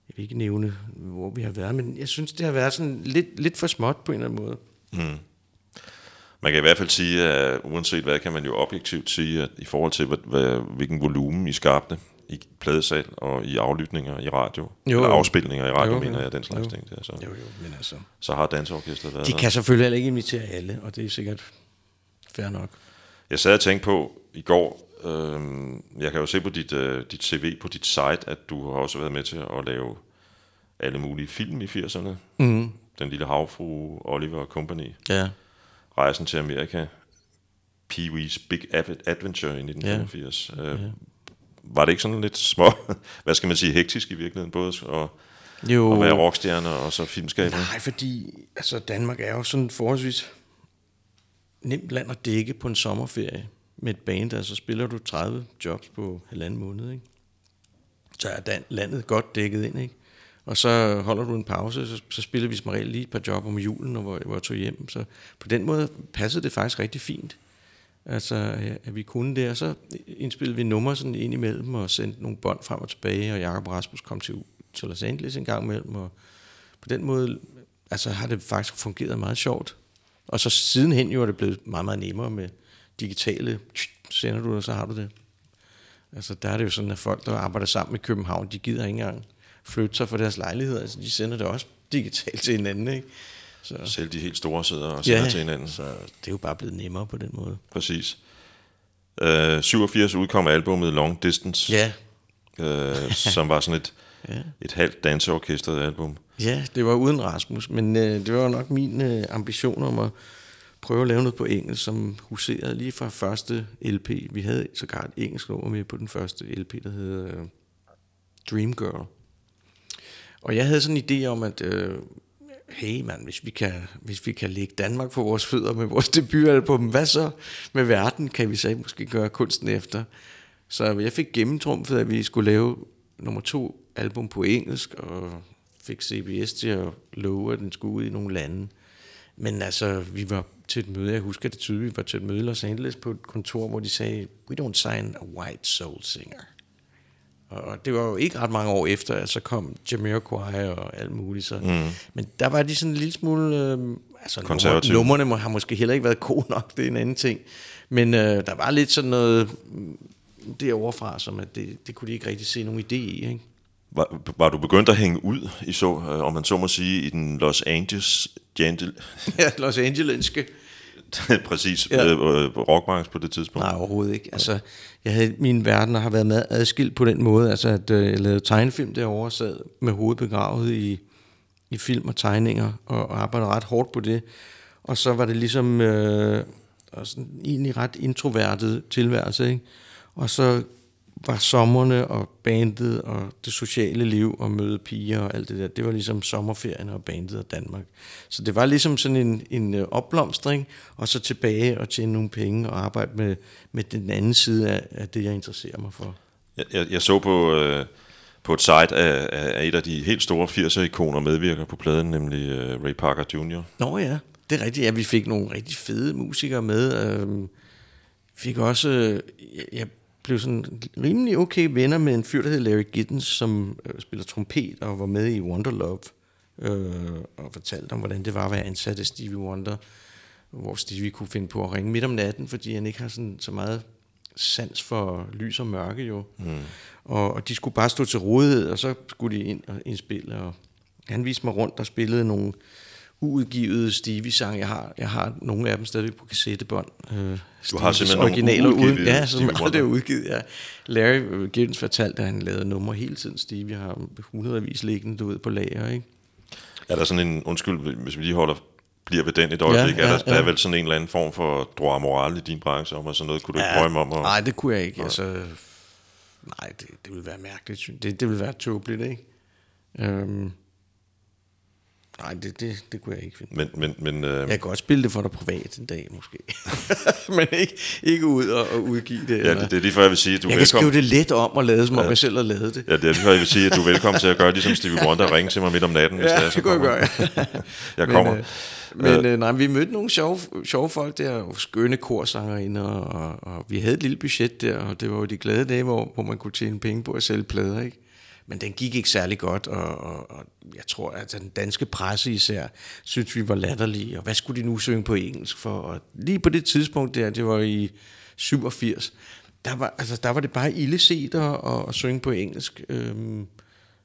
jeg vil ikke nævne, hvor vi har været, men jeg synes, det har været sådan lidt, lidt for småt på en eller anden måde. Mm. Man kan i hvert fald sige, at uanset hvad, kan man jo objektivt sige, at i forhold til, hvad, hvad, hvilken volumen I skabte i pladesal og i aflytninger i radio, Jo, eller afspilninger i radio, Jo, mener jeg, den slags Jo. ting. Der, så, Jo, jo, men altså... så har dansorkestret været De der. kan selvfølgelig heller ikke invitere alle, og det er sikkert fair nok. Jeg sad og tænkte på i går, øh, jeg kan jo se på dit, øh, dit CV, på dit site, at du har også været med til at lave alle mulige film i 80'erne. Mm. Den lille havfru, Oliver Company, Ja. Rejsen til Amerika, Pee-wee's Big Ad- Adventure i 1985. Ja. Øh, var det ikke sådan lidt små, hvad skal man sige, hektisk i virkeligheden, både at, Jo. at være rockstjerne og så filmskaber? Nej, fordi altså, Danmark er jo sådan forholdsvis nemt land at dække på en sommerferie. med et band, der, så spiller du 30 jobs på halvanden måned, ikke? Så er landet godt dækket ind, ikke? Og så holder du en pause, så, så spiller vi som regel lige et par job om julen, og hvor, hvor jeg tog hjem. Så på den måde passede det faktisk rigtig fint. Altså, ja, at vi kunne det, og så indspillede vi numre sådan ind imellem, og sendte nogle bånd frem og tilbage, og Jacob Rasmus kom til, til Los Angeles en gang imellem, og på den måde altså, har det faktisk fungeret meget sjovt. Og så sidenhen jo er det blevet meget, meget nemmere med digitale, sender du det, så har du det. Altså, der er det jo sådan, at folk, der arbejder sammen i København, de gider ikke engang flytte sig fra deres lejlighed. Altså, de sender det også digitalt til hinanden, ikke? Så. Selv de helt store sidder og sender ja, til hinanden. så det er jo bare blevet nemmere på den måde. Præcis. Uh, 87 udkom albumet Long Distance, Ja, uh, som var sådan et, Ja. et halvt danseorkestret album. ja det var uden Rasmus, men øh, det var nok min øh, ambition om at prøve at lave noget på engelsk, som huserede lige fra første LP. Vi havde sågar et engelsk nummer med på den første LP, der hed øh, Dream Girl. Og jeg havde sådan en idé om, at øh, hey man, hvis vi, kan, hvis vi kan lægge Danmark på vores fødder med vores debutalbum, hvad så med verden, kan vi så måske gøre kunsten efter? Så jeg fik gennemtrumfet, at vi skulle lave nummer to album på engelsk, og fik CBS til at love, at den skulle ud i nogle lande. Men altså, vi var til et møde, jeg husker det tydeligt, vi var til et møde i Los Angeles på et kontor, hvor de sagde, we don't sign a white soul singer. Og det var jo ikke ret mange år efter, at så kom Jamiroquai og alt muligt. Så. Mm. Men der var de sådan en lille smule... Øh, altså nummerne må, har måske heller ikke været gode nok, det er en anden ting. Men øh, der var lidt sådan noget mm, derovre fra, som at det, det kunne de ikke rigtig se nogen idé i. Ikke? Var, var du begyndt at hænge ud, i så, øh, om man så må sige, i den Los Angeles Gentle, Ja, Los Angelenske. præcis, Ja. ja. øh, rockmarks på det tidspunkt? Nej, overhovedet ikke. Altså, jeg havde, min verden har været meget adskilt på den måde, altså at øh, jeg lavede tegnefilm derovre, sad med hovedet begravet i, i film og tegninger, og, og arbejdede ret hårdt på det. Og så var det ligesom øh, sådan, egentlig ret introvertet tilværelse, ikke? Og så var sommerne og bandet og det sociale liv og møde piger og alt det der, det var ligesom sommerferien og bandet og Danmark. Så det var ligesom sådan en, en øh, opblomstring, og så tilbage og tjene nogle penge og arbejde med, med den anden side af, af det, jeg interesserer mig for. Jeg, jeg, jeg så på, øh, på et site af, af et af de helt store 80'er-ikoner medvirker på pladen, nemlig øh, Ray Parker Jr. Nå ja, det er rigtigt. Ja, vi fik nogle rigtig fede musikere med. Øhm, fik også... øh, jeg blev sådan rimelig okay venner med en fyr, der hed Larry Giddens, som øh, spiller trompet og var med i Wonderlove. Øh, og fortalte om, hvordan det var at være ansat af Stevie Wonder. Hvor Stevie kunne finde på at ringe midt om natten, fordi han ikke har sådan, så meget sans for lys og mørke jo. Mm. Og, og de skulle bare stå til rådighed, og så skulle de ind og indspille. Og han viste mig rundt og spillede nogle uudgivede Stevie-sange. Jeg har, jeg har nogle af dem stadigvæk på kassettebånd. Øh, Du har simpelthen nogle originaler uden, uudgivede ja, som Stevie aldrig er udgivet. Ja. Larry Giddens fortalte, at han lavede numre hele tiden. Stevie har hundredvis liggende, du ved, på lager, ikke? Er der sådan en, undskyld, hvis vi lige holder, bliver ved den et øjeblik, Ja, ja, er der, der ja. er vel sådan en eller anden form for droit moral i din branche om, og sådan noget, kunne du ikke Ja, drømme om? At, Nej, det kunne jeg ikke. Altså, nej, det, det ville være mærkeligt. Det, det ville være tåbeligt, ikke? Øhm, nej, det, det, det kunne jeg ikke finde. men, men, men øh, Jeg kan godt spille det for dig privat en dag, måske. Men ikke, ikke ud og, og udgive det. ja, eller- det, det er lige før, jeg vil sige, at du er jeg kan skrive velkommen. det let om og lade, som om jeg selv har lavet det. Ja, det er lige før, jeg vil sige, at du er velkommen til at gøre ligesom Stevie Wonder og ringe til mig midt om natten, hvis det er, så det kunne jeg kommer. gøre. Jeg kommer. Men, øh, men øh, nej, vi mødte nogle sjove, sjove folk der, og skønne korsangerinder, og, og vi havde et lille budget der, og det var jo de glade dage, hvor, hvor man kunne tjene penge på at sælge plader, ikke? Men den gik ikke særlig godt, og, og, og jeg tror, at den danske presse især synes, vi var latterlige, og hvad skulle de nu synge på engelsk for? Og lige på det tidspunkt der, det var i 87, der var, altså, der var det bare illeset at, at, at synge på engelsk. Øhm,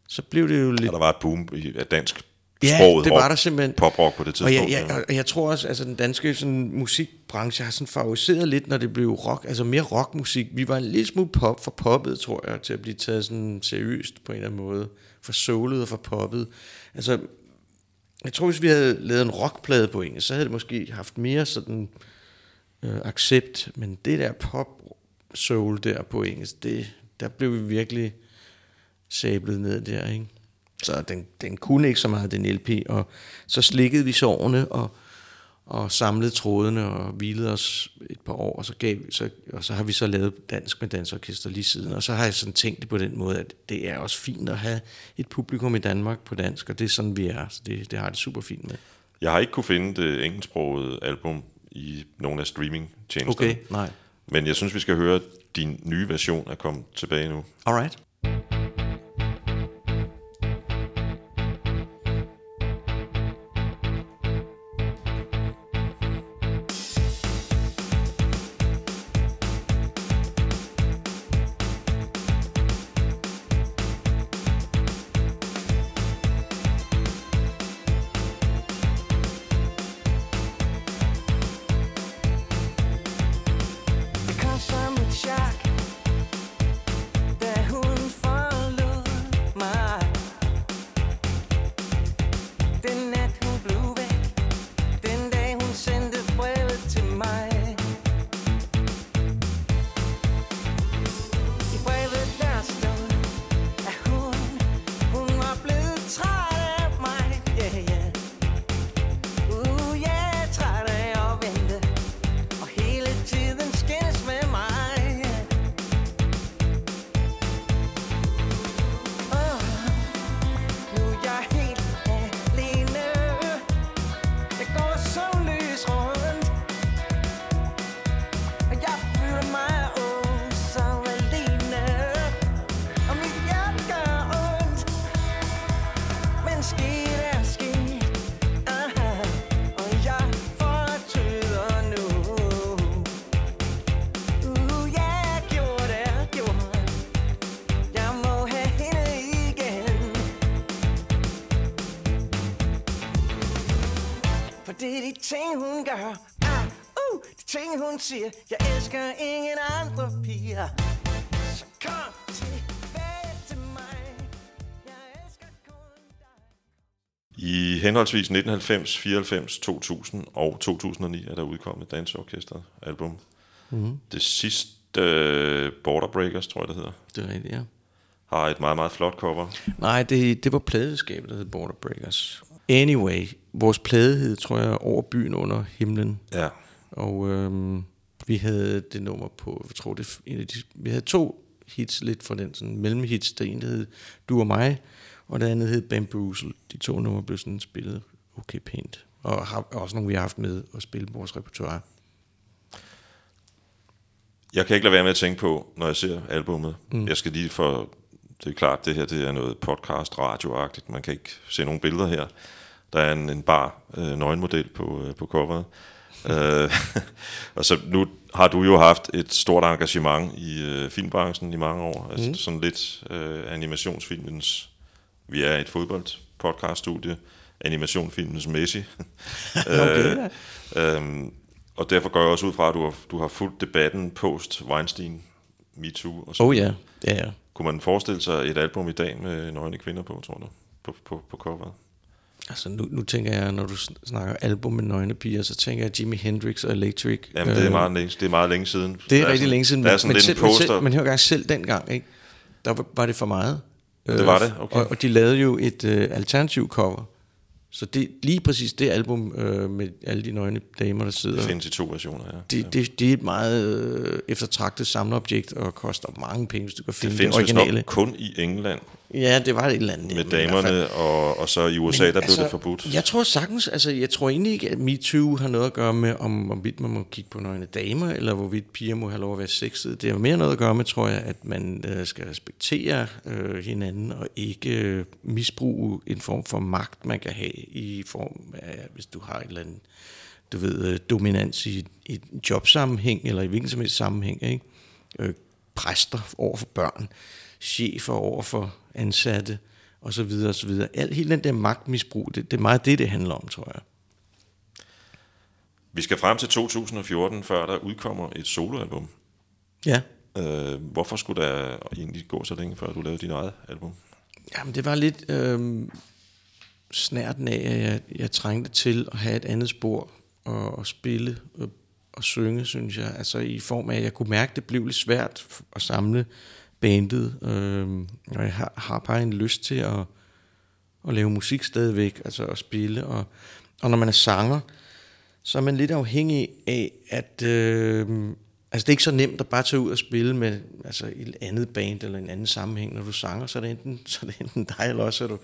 så blev det jo lidt... Og der var et boom i af dansk Ja, sproget det var der simpelthen. Poprock på det Og tidspunkt. jeg, jeg, og jeg tror også, altså den danske sådan, musikbranche har sådan favoriseret lidt, når det blev rock, altså mere rockmusik. Vi var en lille smule pop for poppet, tror jeg, til at blive taget sådan seriøst på en eller anden måde. For soulet og for poppet. Altså, jeg tror, hvis vi havde lavet en rockplade på engelsk, så havde det måske haft mere sådan øh, accept. Men det der pop soul der på engelsk, det, der blev vi virkelig sablet ned der, ikke? Så den, den kunne ikke så meget, den LP, og så slikkede vi sårene, og, og samlede trådene og hvilede os et par år, og så, gav, så, og så har vi så lavet dansk med dansorkester lige siden. Og så har jeg sådan tænkt det på den måde, at det er også fint at have et publikum i Danmark på dansk, og det er sådan, vi er. Så det, det har jeg det super fint med. Jeg har ikke kunne finde det engelsksprogede album i nogle af streamingtjenesterne. Okay, nej. Men jeg synes, vi skal høre din nye version er kommet tilbage nu. Alright. Det siger Jeg elsker ingen andre piger Så kom tilbage til mig Jeg elsker kun dig I henholdsvis 1990, 94, 2000 og 2009 er der udkommet et danseorkester album. Mm. Det sidste uh, Border Breakers, tror jeg det hedder, Det er rigtigt, ja. har et meget, meget flot cover. Nej, det, det var pladeskabet, der hed Border Breakers. Anyway, vores plade hed, tror jeg, Over byen under himlen. Ja, Og øhm, vi havde det nummer på, jeg tror det en af de, vi havde to hits lidt fra den sådan mellemhits, der ene hed Du og mig, og det andet hed Bamboozle. De to numre blev sådan spillet okay pænt. Og har, også nogle, vi har haft med at spille vores repertoire. jeg kan ikke lade være med at tænke på, når jeg ser albummet. Mm. Jeg skal lige for... Det er klart, det her det er noget podcast radioagtigt. Man kan ikke se nogen billeder her. Der er en, en bar øh, nøgenmodel på, øh, på coveret. Øh, og så nu har du jo haft et stort engagement i øh, filmbranchen i mange år. Altså sådan lidt øh, animationsfilmens... Vi er et fodboldpodcaststudie. Animationsfilmens Messi. Okay, ja. Øhm, og derfor går jeg også ud fra, at du har, du har fulgt debatten post Weinstein, MeToo og så Oh ja, ja, ja. Kunne man forestille sig et album i dag med nøgne kvinder på, tror du, på, på, på coveret? Altså nu, nu tænker jeg, når du sn- snakker album med nøgne piger, så tænker jeg Jimi Hendrix og Electric. Jamen, det er Øh, meget længe, det er meget længe siden. Det er, Der rigtig sådan- længe siden, er men, men, lidt selv, en men, selv, men hør gang selv dengang, ikke? der var, var det for meget. Det var det? Okay. Og, og de lavede jo et øh, alternativ cover. Så det lige præcis det album øh, med alle de nøgne damer, der sidder. det findes i to versioner, ja. Det, det, det er et meget øh, eftertragtet samleobjekt og koster mange penge, hvis du kan finde det, findes det vist originale. nok kun i England Ja, det var et eller andet. med men damerne, og, og så i USA, der blev det forbudt. Jeg tror sagtens, altså jeg tror egentlig ikke, at MeToo har noget at gøre med, om hvorvidt man må kigge på nøgne damer, eller hvorvidt piger må have lov at være sexede. Det har mere noget at gøre med, tror jeg, at man øh, skal respektere øh, hinanden, og ikke øh, misbruge en form for magt, man kan have i form af, hvis du har et eller andet, du ved, øh, dominans i, i en jobsammenhæng, eller i hvilken som helst sammenhæng, ikke? Øh, præster over for børn, chefer over for ansatte, og så videre, og så videre. Alt, hele den der magtmisbrug, det, det er meget det, det handler om, tror jeg. Vi skal frem til 2014, før der udkommer et soloalbum. Ja, Øh, hvorfor skulle der egentlig gå så længe, før du lavede din eget album? Jamen, det var lidt øh, snærten af, at jeg, jeg trængte til at have et andet spor og, og spille og, og synge, synes jeg. Altså i form af, at jeg kunne mærke, at det blev lidt svært at samle bandet. Øh, og jeg har, har bare en lyst til at, at lave musik stadigvæk, altså at spille. Og, og når man er sanger, så er man lidt afhængig af, at øh, altså det er ikke så nemt at bare tage ud og spille med altså et andet band eller en anden sammenhæng. Når du sanger, så er det enten, så er det enten dig, eller også er du,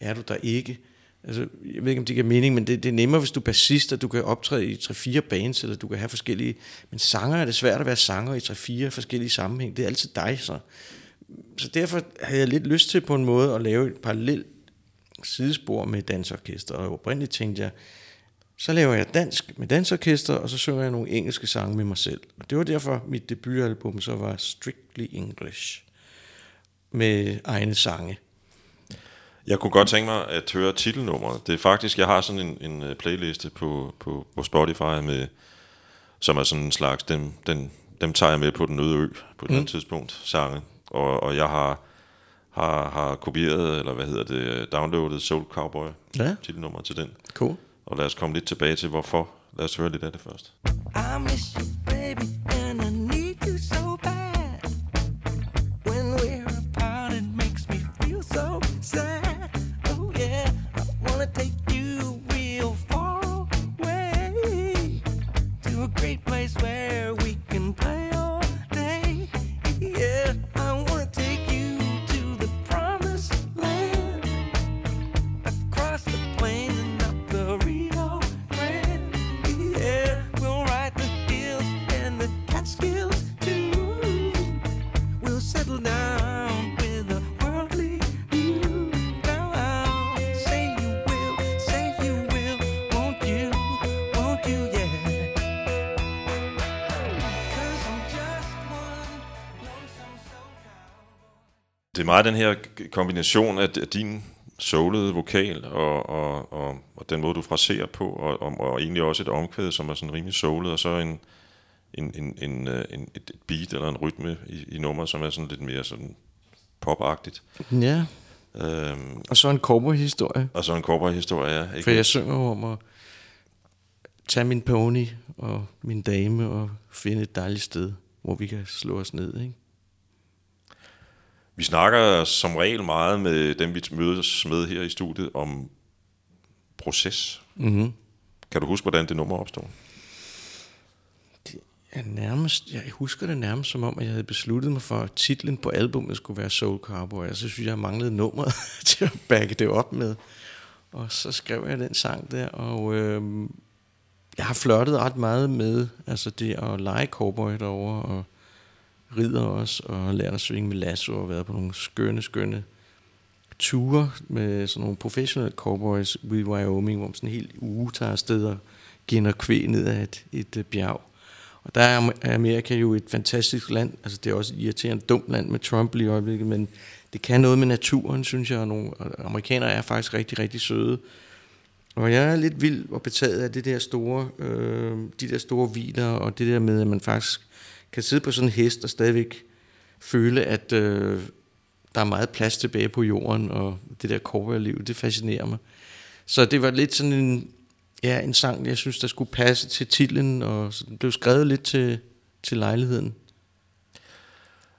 er du der ikke. Altså, jeg ved ikke, om det giver mening, men det, det er nemmere, hvis du er bassist, at du kan optræde i 3-4 bands, eller du kan have forskellige... Men sanger er det svært at være sanger i 3-4 forskellige sammenhæng. Det er altid dig, så. Så derfor havde jeg lidt lyst til på en måde at lave et parallelt sidespor med dansorkester, og oprindeligt tænkte jeg, så laver jeg dansk med dansorkester, og så synger jeg nogle engelske sange med mig selv. Og det var derfor, mit debutalbum så var Strictly English, med egne sange. Jeg kunne godt tænke mig at høre titelnummeret. Det er faktisk, jeg har sådan en, en øh, playliste på, på, på Spotify, med, som er sådan en slags, dem, den, dem tager jeg med på den øde ø på et mm. andet tidspunkt, sange. Og, og jeg har, har, har kopieret, eller hvad hedder det, downloadet Soul Cowboy, Ja. titelnummeret til den. Cool. Og lad os komme lidt tilbage til, hvorfor. Lad os høre lidt af det først. I miss you, baby, and I Det er meget den her kombination af din soulede vokal og, og, og, og den måde, du fraserer på, og, og, og egentlig også et omkvæd, som er sådan rimelig soulet, og så en, en, en, en, øh, en, et beat eller en rytme i, i nummeret, som er sådan lidt mere sådan popagtigt. Ja, Øhm, og så en cowboy-historie. og så en cowboy-historie, ja. Ikke For jeg synger om at tage min pony og min dame og finde et dejligt sted, hvor vi kan slå os ned. Ikke? Vi snakker som regel meget med dem, vi mødes med her i studiet, om proces. Mm-hmm. Kan du huske, hvordan det nummer opstod? Jeg, nærmest, jeg husker det nærmest som om, at jeg havde besluttet mig for, at titlen på albummet skulle være Soul Cowboy, og så synes jeg, jeg manglede nummeret til at backe det op med. Og så skrev jeg den sang der, og øh, jeg har flørtet ret meget med altså det at lege cowboy derovre, og rider også, og lært at svinge med lasso, og været på nogle skønne, skønne ture med sådan nogle professionelle cowboys ude i Wyoming, hvor man sådan en hel uge tager afsted og giver kvæg ned ad et, et øh, bjerg. Og der er er Amerika jo et fantastisk land. Altså det er også et irriterende dumt land med Trump lige i øjeblikket, men det kan noget med naturen, synes jeg. Og nogle og amerikanere er faktisk rigtig, rigtig søde. Og jeg er lidt vild og betaget af det der store, øh, de der store hviler, og det der med, at man faktisk kan sidde på sådan en hest og stadigvæk føle, at øh, der er meget plads tilbage på jorden, og det der cowboyliv, det fascinerer mig. Så det var lidt sådan en, ja, en sang, jeg synes, der skulle passe til titlen, og så den blev skrevet lidt til, til lejligheden.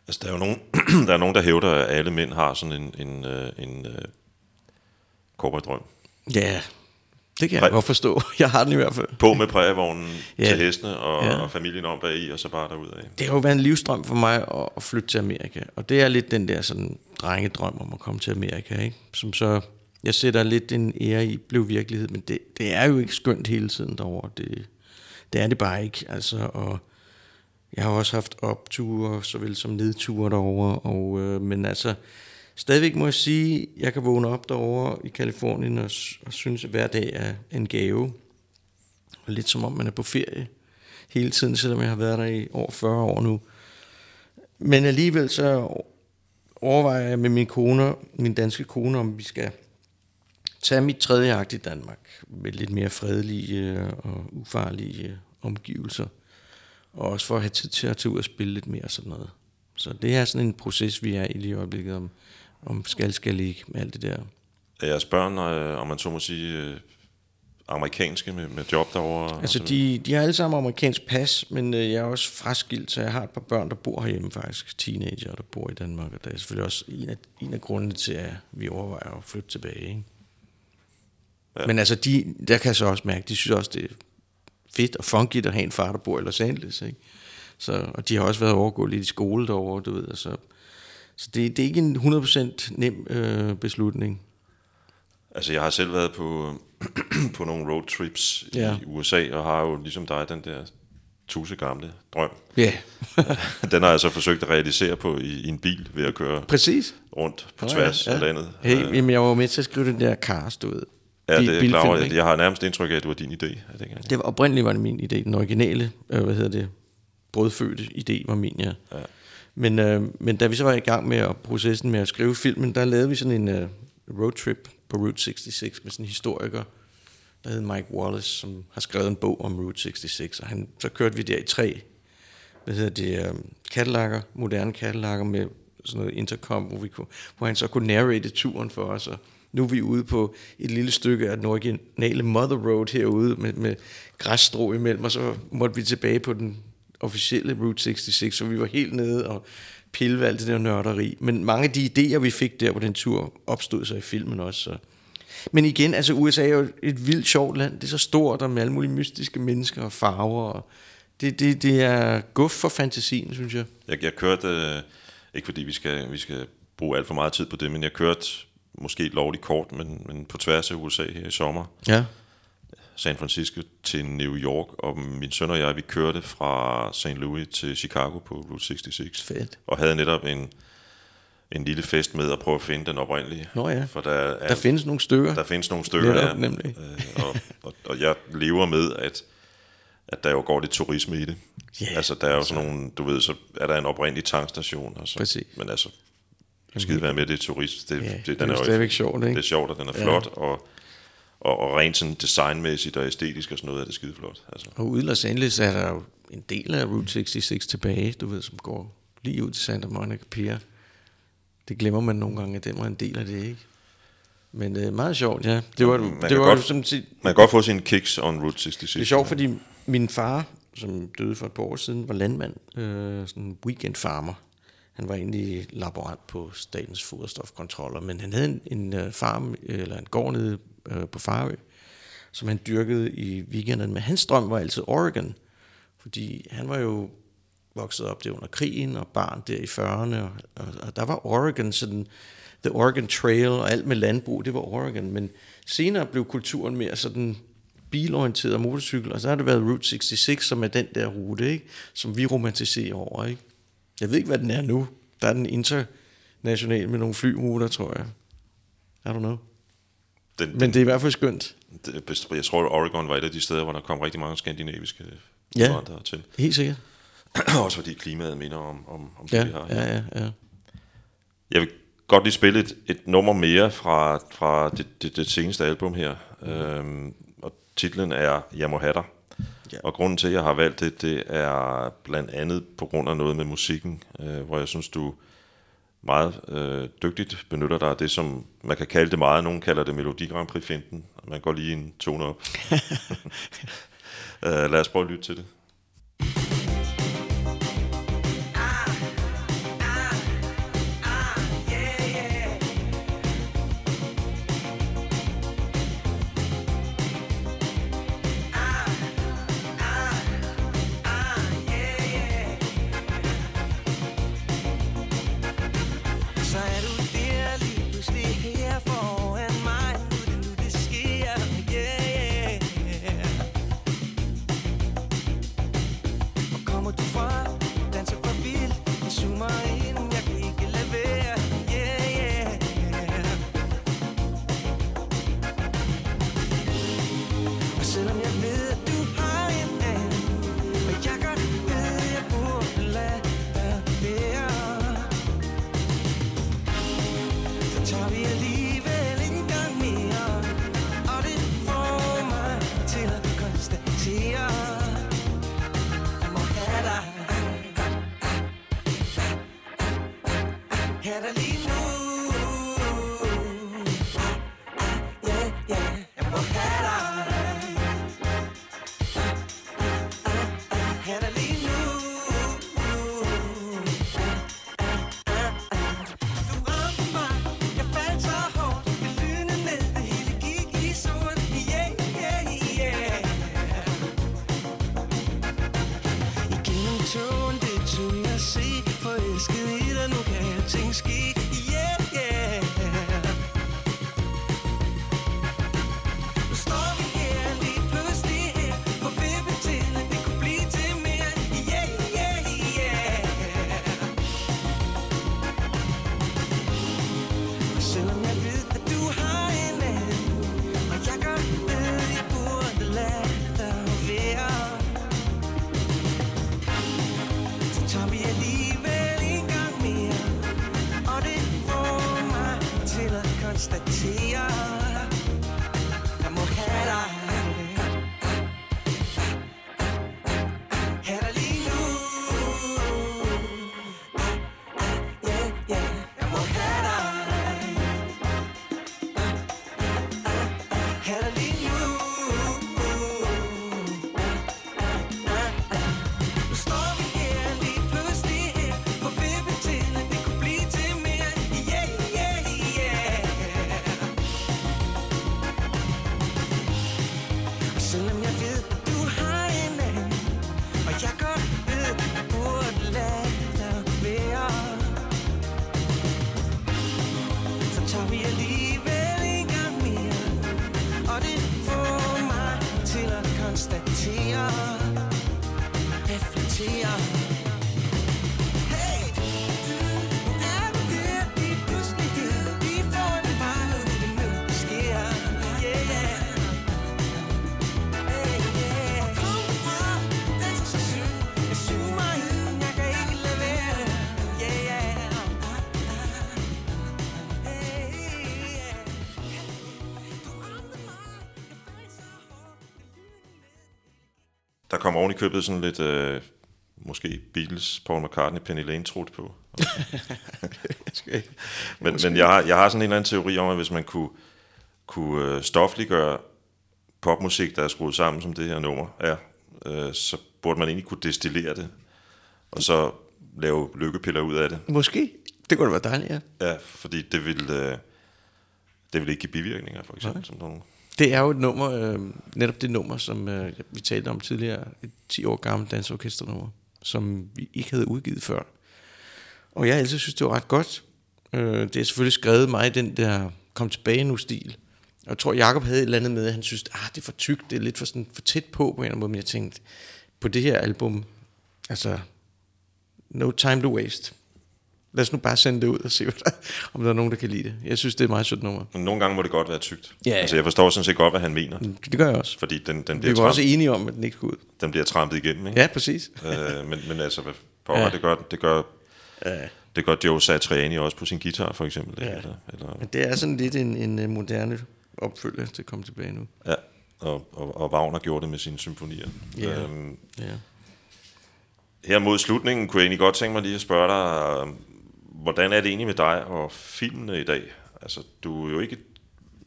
Altså, der er jo nogen, der, er nogen, der hævder, at alle mænd har sådan en, en, øh, en uh, cowboydrøm. Ja, det kan jeg godt forstå. Jeg har den i hvert fald. På med prægevognen Ja. til hestene og, Ja. og familien om bag i, og så bare derudad. Det har jo været en livsdrøm for mig at, at flytte til Amerika. Og det er lidt den der sådan drengedrøm om at komme til Amerika, ikke? Som så, jeg sætter lidt en ære i, blev virkelighed, men det, det er jo ikke skønt hele tiden derovre. Det, det er det bare ikke, altså, og jeg har også haft opture, såvel som nedture derovre, og, øh, men altså, stadigvæk må jeg sige, jeg kan vågne op derovre i Kalifornien og, og synes, at hver dag er en gave. Og lidt som om man er på ferie hele tiden, selvom jeg har været der i over 40 år nu. Men alligevel så overvejer jeg med min kone, min danske kone, om vi skal tage mit tredje akt i Danmark med lidt mere fredelige øh, og ufarlige øh, omgivelser. Og også for at have tid til at tage ud og spille lidt mere og sådan noget. Så det er sådan en proces, vi er i lige i øjeblikket om, om skal, skal ikke med alt det der. Er jeres børn, øh, om man så må sige, øh, amerikanske med, med job derovre? og Altså, de, de har alle sammen amerikansk pas, men øh, jeg er også fraskilt, så jeg har et par børn, der bor herhjemme faktisk. Teenager, der bor i Danmark, og det er selvfølgelig også en af, en af grundene til, at vi overvejer at flytte tilbage. Ikke? Ja. Men altså, de, der kan jeg så også mærke, de synes også, det er fedt og funky at have en far, der bor i Los Angeles. Ikke? Så, og de har også været overgået lidt i skole derovre, du ved. Så, så det, det er ikke en 100% nem øh, beslutning. Altså, jeg har selv været på, på nogle roadtrips ja. I USA, og har jo ligesom dig den der tusse gamle drøm. Ja, Den har jeg så forsøgt at realisere på i, i en bil ved at køre præcis. rundt på Nå, tværs ja, af landet. Hey, Øh, jamen, jeg var med til at skrive den der cast, ved. ja, det er jeg klar over. ikke? Jeg har nærmest indtryk af, at det var din idé. Det var oprindeligt var det min idé. Den originale, øh, hvad hedder det, brødfødte idé var min, ja. Ja. Men, øh, men da vi så var i gang med at processen med at skrive filmen, der lavede vi sådan en øh, roadtrip på Route 66 med sådan en historiker, der hed Mike Wallace, som har skrevet en bog om Route 66. Og han, så kørte vi der i tre, hvad hedder det, øh, katalakker, moderne katalakker med sådan noget intercom, hvor, vi kunne, hvor han så kunne narrate turen for os. Og nu er vi ude på et lille stykke af den originale Mother Road herude med, med græsstrå imellem, og så måtte vi tilbage på den officielle Route 66, så vi var helt nede og pille ved alt det der nørderi. Men mange af de idéer, vi fik der på den tur, opstod så i filmen også. Så. Men igen, altså USA er jo et vildt sjovt land. Det er så stort, og med alle mulige mystiske mennesker og farver. Og det, det, det er guf for fantasien, synes jeg. Jeg, jeg kørte, øh, ikke fordi vi skal, vi skal bruge alt for meget tid på det, men jeg kørte måske lovligt kort, men, men på tværs af USA her i sommer. Ja. San Francisco til New York, og min søn og jeg, vi kørte fra St. Louis til Chicago på Route 66. Fedt. Og havde netop en, en lille fest med at prøve at finde den oprindelige. Nå ja. For der, er, Der findes nogle stykker. der findes nogle stykker Netop, der. nemlig. Øh, og, og, og jeg lever med, at, at der jo går lidt turisme i det. Ja, altså, der er jo sådan nogle, du ved, så er der en oprindelig tankstation. Og så, Præcis. Men altså, skide være med, det er turist. Det, Ja, det, det er den jo jo- stadigvæk sjovt, ikke? Det er sjovt, og den er Ja. flot, og, og, og rent sådan designmæssigt og æstetisk og sådan noget er det skide flot. Altså. Og ude i Los Angeles er der jo en del af Route 66 tilbage, du ved, som går lige ud til Santa Monica Pier. Det glemmer man nogle gange, at den var en del af det, ikke? Men øh, meget sjovt, ja. Det var, Man det var godt- som Man kan godt få sine kicks on Route 66. det er sjovt, fordi min far, som døde for et par år siden, var landmand, øh, sådan en weekendfarmer. Han var egentlig laborant på Statens Foderstofkontroller, men han havde en, en øh, farm, eller en gård nede øh, på Farø, som han dyrkede i weekenden. Men hans drøm var altid Oregon, fordi han var jo vokset op der under krigen og barn der i 40'erne, og, og, og der var Oregon sådan, The Oregon Trail og alt med landbrug, det var Oregon, men senere blev kulturen mere sådan bilorienteret og motorcykel, og så har det været Route 66, som er den der rute, ikke? som vi romantiserer over. Ikke? Jeg ved ikke, hvad den er nu. Der er den international med nogle flyruter, tror jeg. I don't know. Den, Men det er i hvert fald skønt. det, jeg tror, at Oregon var et af de steder, hvor der kom rigtig mange skandinaviske Ja. indvandrere til. Helt sikkert. Også fordi klimaet minder om, om, om det, Ja, vi har. ja, ja, ja. Jeg vil godt lige spille et, et nummer mere fra, fra det, det, det seneste album her. Øhm, og titlen er Jeg må have dig. Ja. Og grunden til, at jeg har valgt det, det er blandt andet på grund af noget med musikken, øh, hvor jeg synes, du meget øh, dygtigt benytter dig af det, som man kan kalde det meget. Nogen kalder det Melodi Grand Prix-finten. Man går lige en tone op. øh, lad os prøve at lytte til det. Kommer oven i købet sådan lidt, øh, måske Beatles, Paul McCartney, Penny Lane trudt på. Men, men jeg, har, jeg har sådan en eller anden teori om, at hvis man kunne, kunne øh, stofliggøre popmusik, der er skruet sammen, som det her nummer er, øh, så burde man egentlig kunne destillere det, og så lave lykkepiller ud af det. Måske. Det kunne da være dejligt, ja. Ja, fordi det vil, øh, det vil ikke give bivirkninger, for eksempel. Som nogle. Det er jo et nummer, øh, netop det nummer, som øh, vi talte om tidligere, et 10 år gammelt dansorkesternummer, som vi ikke havde udgivet før. Og jeg altid synes, det var ret godt. Øh, det er selvfølgelig skrevet mig den der kom tilbage nu stil. Og jeg tror, Jacob havde et eller andet med, at han synes, ah, det er for tykt, det er lidt for, sådan, for tæt på på en eller anden måde. Men jeg tænkte, på det her album, altså, no time to waste. Lad os nu bare sende det ud og se, hvad der, om der er nogen, der kan lide det. Jeg synes, det er et meget sødt nummer. Men nogle gange må det godt være tykt. Ja, ja. Altså, jeg forstår sådan set godt, hvad han mener, Det gør jeg også. fordi den, den, Vi bliver, var også enige om, at den ikke skulle ud. den bliver trampet igennem. Ikke? Ja, præcis. øh, men, men altså, hvad pokker, Ja. det gør, det gør, Ja. det gør Joe Satriani også på sin guitar, for eksempel. Ja. Eller, eller, Men det er sådan lidt en, en øh, moderne opfølger til at komme tilbage nu. ja. Og, og, og Wagner gjorde det med sine symfonier. Ja. Øhm, Ja. her mod slutningen kunne jeg egentlig godt tænke mig lige at spørge dig, hvordan er det egentlig med dig og filmene i dag? Altså, du er jo ikke,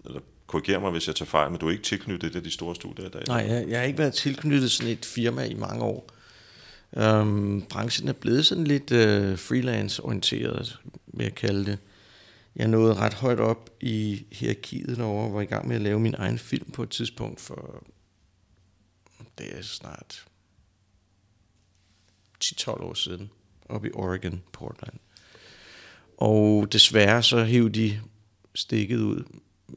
eller korriger mig, hvis jeg tager fejl, men du er ikke tilknyttet det de store studier i dag. Nej, jeg, jeg har ikke været tilknyttet sådan et firma i mange år. Øhm, branchen er blevet sådan lidt øh, freelance-orienteret, vil jeg kalde det. Jeg nåede ret højt op i hierarkiet derovre, og var i gang med at lave min egen film på et tidspunkt for, det er snart 10-12 år siden, oppe i Oregon, Portland. Og desværre så hævde de stikket ud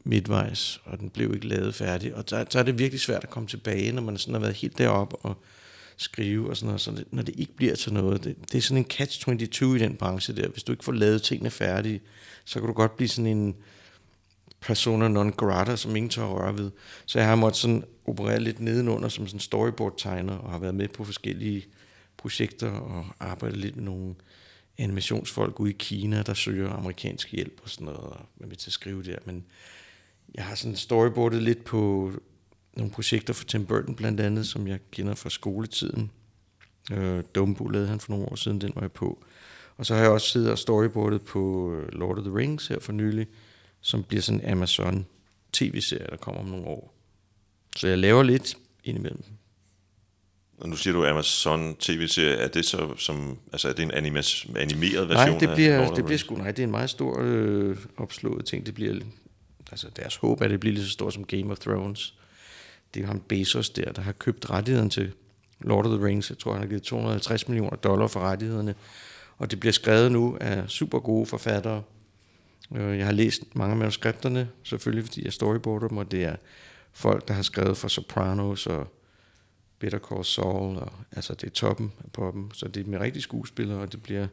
midtvejs, og den blev ikke lavet færdig. Og så, så er det virkelig svært at komme tilbage, når man sådan har været helt deroppe og skrive og sådan noget. Så det, når det ikke bliver til noget, det, det er sådan en catch-22 i den branche der. Hvis du ikke får lavet tingene færdige, så kan du godt blive sådan en persona non grata, som ingen tør røre ved. Så jeg har måttet sådan operere lidt nedenunder som sådan storyboard-tegner, og har været med på forskellige projekter, og arbejdet lidt med nogle animationsfolk ude i Kina, der søger amerikansk hjælp og sådan noget, og er med til at skrive der. Men jeg har sådan storyboardet lidt på nogle projekter for Tim Burton blandt andet, som jeg kender fra skoletiden. Øh, Dumbo lavede han for nogle år siden, den var jeg på. Og så har jeg også siddet og storyboardet på øh, Lord of the Rings her for nylig, som bliver sådan en Amazon tv-serie, der kommer om nogle år. Så jeg laver lidt indimellem. Og nu siger du Amazon tv-serie, er det så som, altså er det en animas, animeret Nej, version det af bliver, of det bliver sgu, nej, det er en meget stor øh, opslået ting. Det bliver, altså deres håb er, at det bliver lige så stort som Game of Thrones. Det er ham Bezos der, der har købt rettigheden til Lord of the Rings. Jeg tror, han har givet 250 millioner dollar for rettighederne. Og det bliver skrevet nu af super gode forfattere. Øh, Jeg har læst mange af manuskripterne, selvfølgelig fordi jeg storyboarder dem, og det er folk, der har skrevet for Sopranos og Better Call Saul, og, altså det er toppen af poppen, så det er med rigtige skuespillere, og det bliver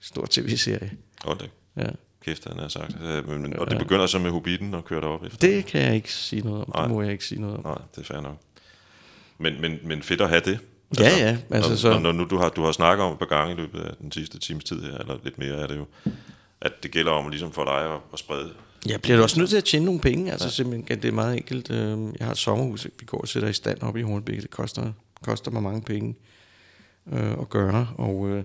stor tv-serie. Hold da. Ja. kæft, han har sagt. Øh, men, men, og det begynder så med Hobbiten og kører derop efter. Det kan jeg ikke sige noget om. Nej. Det må jeg ikke sige noget om. Nej, det er fair nok. Men, men, men fedt at have det. Ja, ja, altså når, så- når, når nu du har, du har snakket om et par gange i løbet af den sidste times tid her, eller lidt mere er det jo, at det gælder om ligesom for dig at, at sprede. Jeg bliver også nødt til at tjene nogle penge. Altså simpelthen, det er meget enkelt. Øh, Jeg har et sommerhus, vi går og sætter i stand op i Hornbæk. Det koster, koster mig mange penge øh, at gøre. Og øh,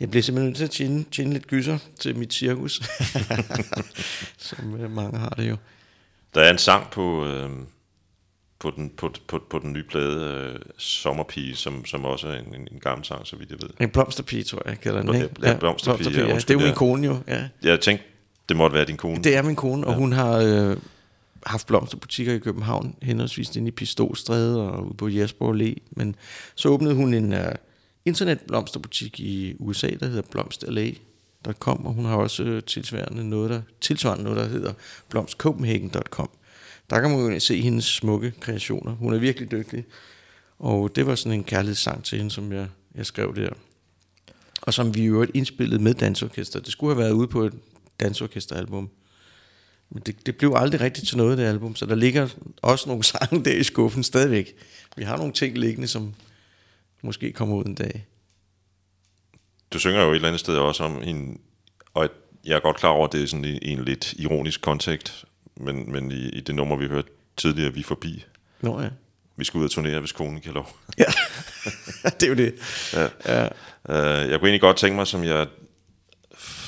jeg bliver simpelthen nødt til at tjene, tjene lidt gyser til mit cirkus. Som øh, mange har det jo. Der er en sang på, øh, på, den, på, på, på den nye plade, øh, Sommerpige, som, som også er en, en, en gammel sang, så vidt jeg ved. En blomsterpige, tror jeg, kalder den, Ja, ikke? ja, blomsterpige, ja, ja. Det er jo ja. kone jo, ja. Jeg tænkte, det måtte være din kone. Det er min kone, og ja. hun har øh, haft blomsterbutikker i København, henholdsvis inde i Pistolstræde og ude på Jesper Allé. Men så åbnede hun en uh, internetblomsterbutik i USA, der hedder blomsterla.com, og hun har også øh, tilsvarende noget, der, tilsvarende noget, der hedder blomstcopenhagen.com. Der kan man jo se hendes smukke kreationer. Hun er virkelig dygtig. Og det var sådan en kærlighedssang til hende, som jeg, jeg skrev der. Og som vi øvrigt indspillede med dansorkester. Det skulle have været ude på et dansorkesteralbum. Men det, det blev aldrig rigtigt til noget, det album. Så der ligger også nogle sange der i skuffen stadigvæk. Vi har nogle ting liggende, som måske kommer ud en dag. Du synger jo et eller andet sted også om hende, og jeg er godt klar over, at det er sådan en lidt ironisk kontekst, men, men i, i det nummer, vi hørte tidligere, vi forbi. Nå ja. Vi skal ud og turnere, hvis konen kan lov. Ja, det er jo det. Ja. Ja. Uh, jeg kunne egentlig godt tænke mig, som jeg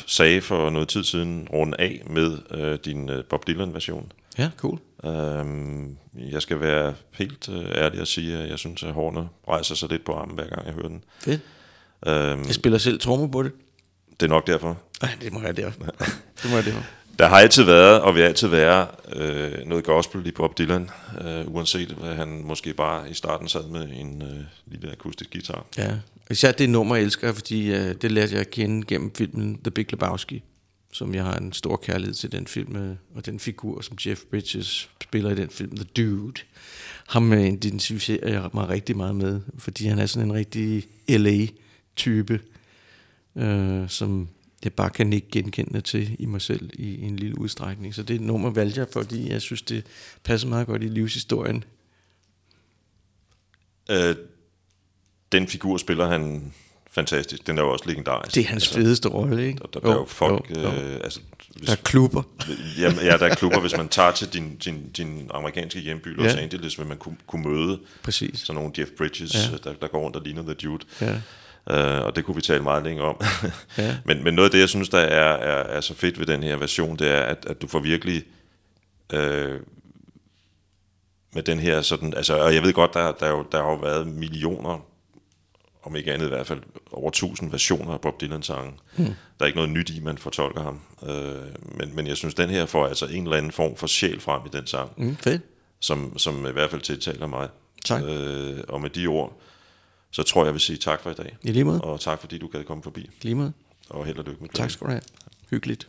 sagde for noget tid siden, runde af med uh, din uh, Bob Dylan-version. Ja, cool. Um, jeg skal være helt uh, ærlig og sige, at jeg synes, at hårene rejser sig lidt på armen, hver gang jeg hører den. Fedt. Um, Jeg spiller selv trommer på det. det er nok derfor. Ej, det må jeg der. Det må jeg der. Der har altid været, og vil altid være, øh, noget gospel i Bob Dylan, øh, uanset hvad han måske bare i starten sad med en øh, lille akustisk guitar. Ja. Især det nummer jeg elsker, fordi øh, det lærte jeg at kende gennem filmen The Big Lebowski, som jeg har en stor kærlighed til den film, øh, og den figur, som Jeff Bridges spiller i den film, The Dude. Ham øh, identificerer jeg mig rigtig meget med, fordi han er sådan en rigtig LA-type, øh, som jeg bare kan ikke genkende til i mig selv i en lille udstrækning. Så det nummer valgte jeg, fordi jeg synes, det passer meget godt i livshistorien. Øh, den figur spiller han fantastisk. Den er jo også legendarisk. Det er hans fedeste rolle, ikke? Der, der, der er jo folk... jo, jo. Øh, altså, hvis, Der er klubber. ja, ja, der er klubber. Hvis man tager til din, din, din amerikanske hjemby, Los Ja. Angeles, vil man kunne, kunne møde Præcis. sådan nogle Jeff Bridges, Ja. der, der går rundt og ligner The Dude. Ja. Uh, og det kunne vi tale meget længe om. Ja. men, men noget af det, jeg synes, der er, er, er så fedt ved den her version, det er, at, at du får virkelig øh, med den her sådan, altså, og jeg ved godt, der, der, er jo, der har jo været millioner, om ikke andet i hvert fald over tusind versioner af Bob Dylan sange. Hmm. Der er ikke noget nyt i, man fortolker ham. Øh, men, men jeg synes, den her får altså en eller anden form for sjæl frem i den sang, Mm, fedt. som, som i hvert fald tiltaler mig. Tak. Øh, og med de ord, så tror jeg, jeg vil sige tak for i dag. I lige måde. Og tak fordi du gad komme forbi. Lige måde. Og held og lykke med Tak skal du have. Hyggeligt.